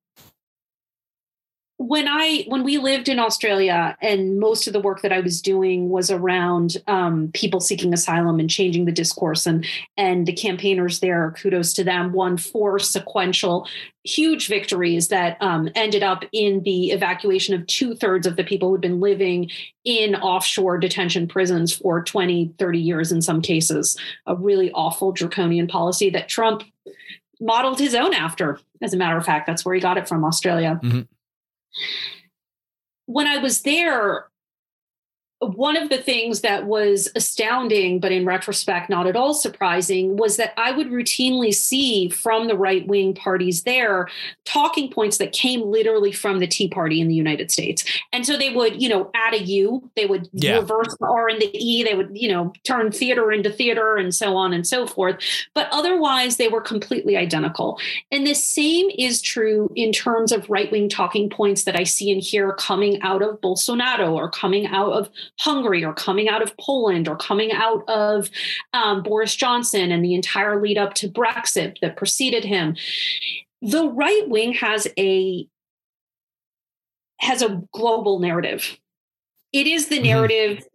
when I when we lived in Australia and most of the work that I was doing was around um, people seeking asylum and changing the discourse and and the campaigners there kudos to them won four sequential huge victories that um, ended up in the evacuation of two thirds of the people who'd been living in offshore detention prisons for 20 30 years in some cases. A really awful draconian policy that Trump modeled his own after. As a matter of fact that's where he got it from Australia. Mhm. When I was there, one of the things that was astounding, but in retrospect, not at all surprising, was that I would routinely see from the right wing parties there talking points that came literally from the Tea Party in the United States. And so they would, you know, add a U, they would Yeah. reverse the R and the E, they would, you know, turn theater into theater and so on and so forth. But otherwise, they were completely identical. And the same is true in terms of right wing talking points that I see and hear coming out of Bolsonaro or coming out of Hungary or coming out of Poland or coming out of um, Boris Johnson and the entire lead up to Brexit that preceded him. The right wing has a has a global narrative. It is the Mhm. narrative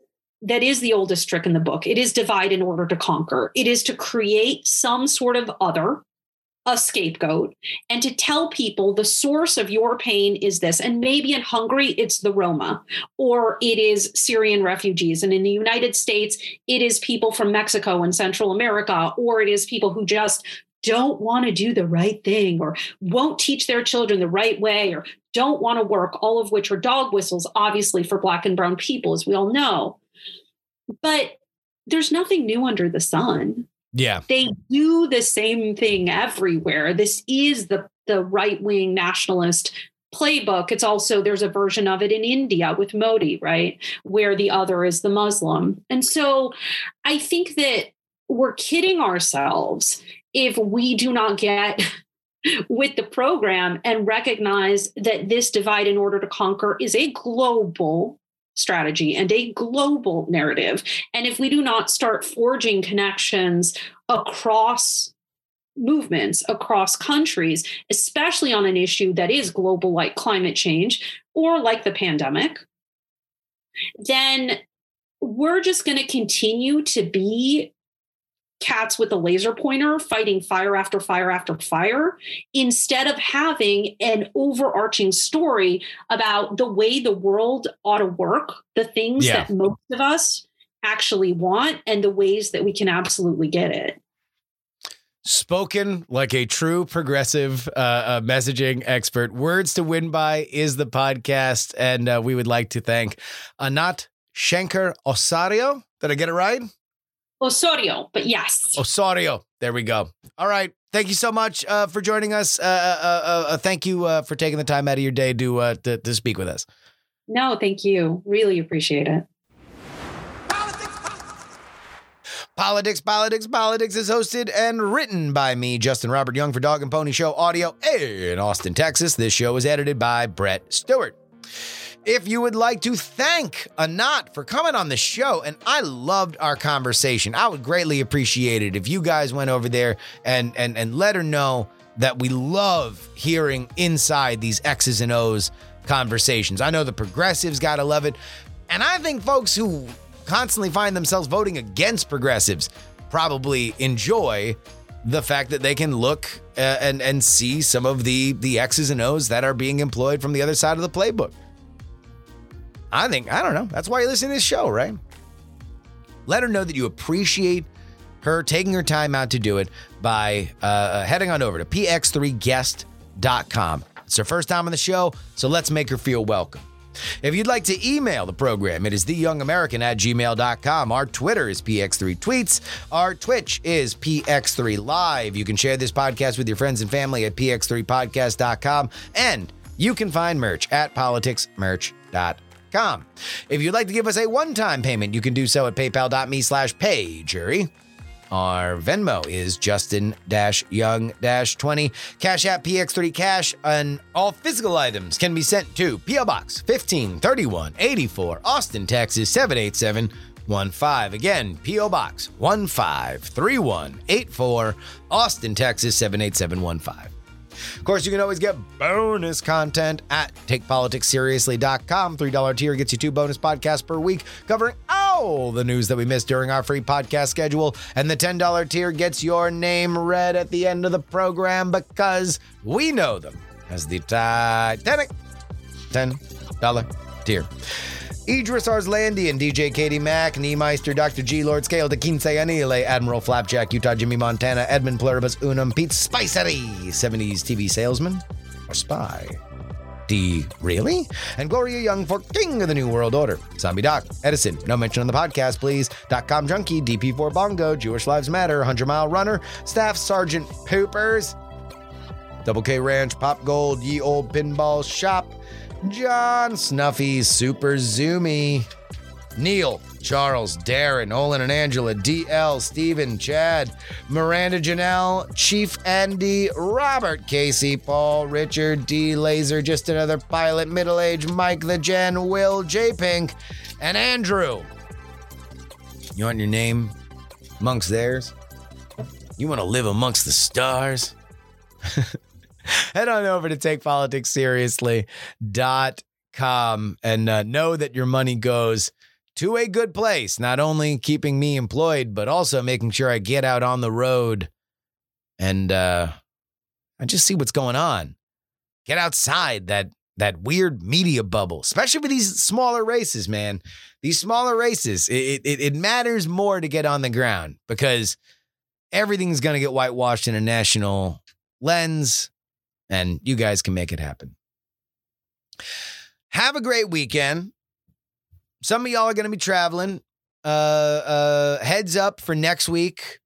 that is the oldest trick in the book. It is divide in order to conquer. It is to create some sort of other, a scapegoat, and to tell people the source of your pain is this. And maybe in Hungary, it's the Roma, or it is Syrian refugees. And in the United States, it is people from Mexico and Central America, or it is people who just don't want to do the right thing or won't teach their children the right way or don't want to work, all of which are dog whistles, obviously, for Black and Brown people, as we all know. But there's nothing new under the sun. Yeah. They do the same thing everywhere. This is the, the right wing nationalist playbook. It's also, there's a version of it in India with Modi, right? Where the other is the Muslim. And so I think that we're kidding ourselves if we do not get with the program and recognize that this divide in order to conquer is a global strategy and a global narrative. And if we do not start forging connections across movements, across countries, especially on an issue that is global, like climate change or like the pandemic, then we're just going to continue to be cats with a laser pointer fighting fire after fire after fire instead of having an overarching story about the way the world ought to work, the things Yeah. that most of us actually want, and the ways that we can absolutely get it. Spoken like a true progressive uh, uh, messaging expert. Words to Win By is the podcast. And uh, we would like to thank Anat Shenker Osario. Did I get it right? Osorio, but yes. Osario. There we go. All right. Thank you so much uh, for joining us. Uh, uh, uh, uh, thank you uh, for taking the time out of your day to, uh, to to speak with us. No, thank you. Really appreciate it. Politics, Politics, Politics is hosted and written by me, Justin Robert Young, for Dog and Pony Show Audio in Austin, Texas. This show is edited by Brett Stewart. If you would like to thank Anat for coming on the show, and I loved our conversation, I would greatly appreciate it if you guys went over there and and and let her know that we love hearing inside these X's and O's conversations. I know the progressives gotta love it, and I think folks who constantly find themselves voting against progressives probably enjoy the fact that they can look uh, and and see some of the the X's and O's that are being employed from the other side of the playbook. I think I don't know. That's why you listen to this show, right? Let her know that you appreciate her taking her time out to do it by uh, heading on over to px3guest.com. It's her first time on the show, so let's make her feel welcome. If you'd like to email the program, it is theyoungamerican at gmail.com. Our Twitter is PX3Tweets. Our Twitch is PX3 Live. You can share this podcast with your friends and family at PX3Podcast.com. And you can find merch at politicsmerch.com. If you'd like to give us a one-time payment, you can do so at paypal.me slash payjury. Our Venmo is Justin Young 20. Cash App PX3 Cash and all physical items can be sent to P.O. Box 153184, Austin, Texas 78715. Again, P.O. Box 153184, Austin, Texas 78715. Of course, you can always get bonus content at takepoliticsseriously.com. $3 tier gets you two bonus podcasts per week covering all the news that we missed during our free podcast schedule. And the $10 tier gets your name read at the end of the program because we know them as the Titanic $10 tier. Idris Arslandian, DJ Katie Mack, Niemeister, Dr. G, Lord Scale, De Quince Anile, Admiral Flapjack, Utah Jimmy Montana, Edmund Pluribus Unum, Pete Spicery, 70s TV salesman or spy. D. Really? And Gloria Young for King of the New World Order. Zombie Doc, Edison, no mention on the podcast, please. Dot com Junkie, DP4 Bongo, Jewish Lives Matter, 100 Mile Runner, Staff Sergeant Poopers, Double K Ranch, Pop Gold, Ye Old Pinball Shop, John Snuffy, Super Zoomy, Neil, Charles, Darren, Olin and Angela, DL, Steven, Chad, Miranda Janelle, Chief Andy, Robert, Casey, Paul, Richard, D Laser, just another pilot, middle age, Mike the Gen, Will, J Pink, and Andrew. You want your name amongst theirs? You want to live amongst the stars? Head on over to takepoliticsseriously.com and uh, know that your money goes to a good place, not only keeping me employed, but also making sure I get out on the road and uh, I just see what's going on. Get outside that that weird media bubble, especially with these smaller races, man. These smaller races, it, it, it matters more to get on the ground because everything's going to get whitewashed in a national lens, and you guys can make it happen. Have a great weekend. Some of y'all are going to be traveling. Uh, uh, heads up for next week.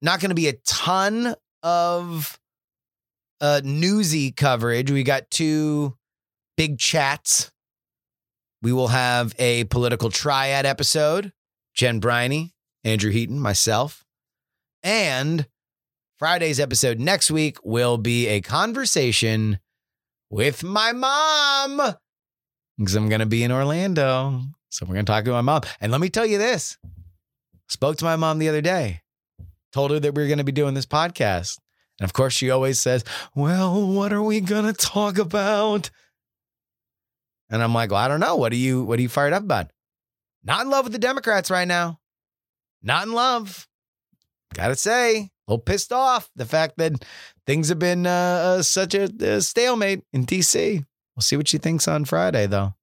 Not going to be a ton of uh, newsy coverage. We got two big chats. We will have a political triad episode. Jen Briney, Andrew Heaton, myself. And Friday's episode next week will be a conversation with my mom because I'm going to be in Orlando. So we're going to talk to my mom. And let me tell you this spoke to my mom the other day, told her that we are going to be doing this podcast. And of course, she always says, Well, what are we going to talk about? And I'm like, Well, I don't know. What are you, what are you fired up about? Not in love with the Democrats right now. Not in love. Gotta say, a little pissed off the fact that things have been uh, uh, such a, a stalemate in DC. We'll see what she thinks on Friday, though.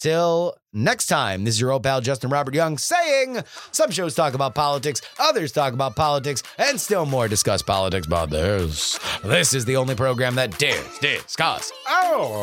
Till next time, this is your old pal Justin Robert Young saying some shows talk about politics, others talk about politics, and still more discuss politics. But this, this is the only program that dares discuss. Oh,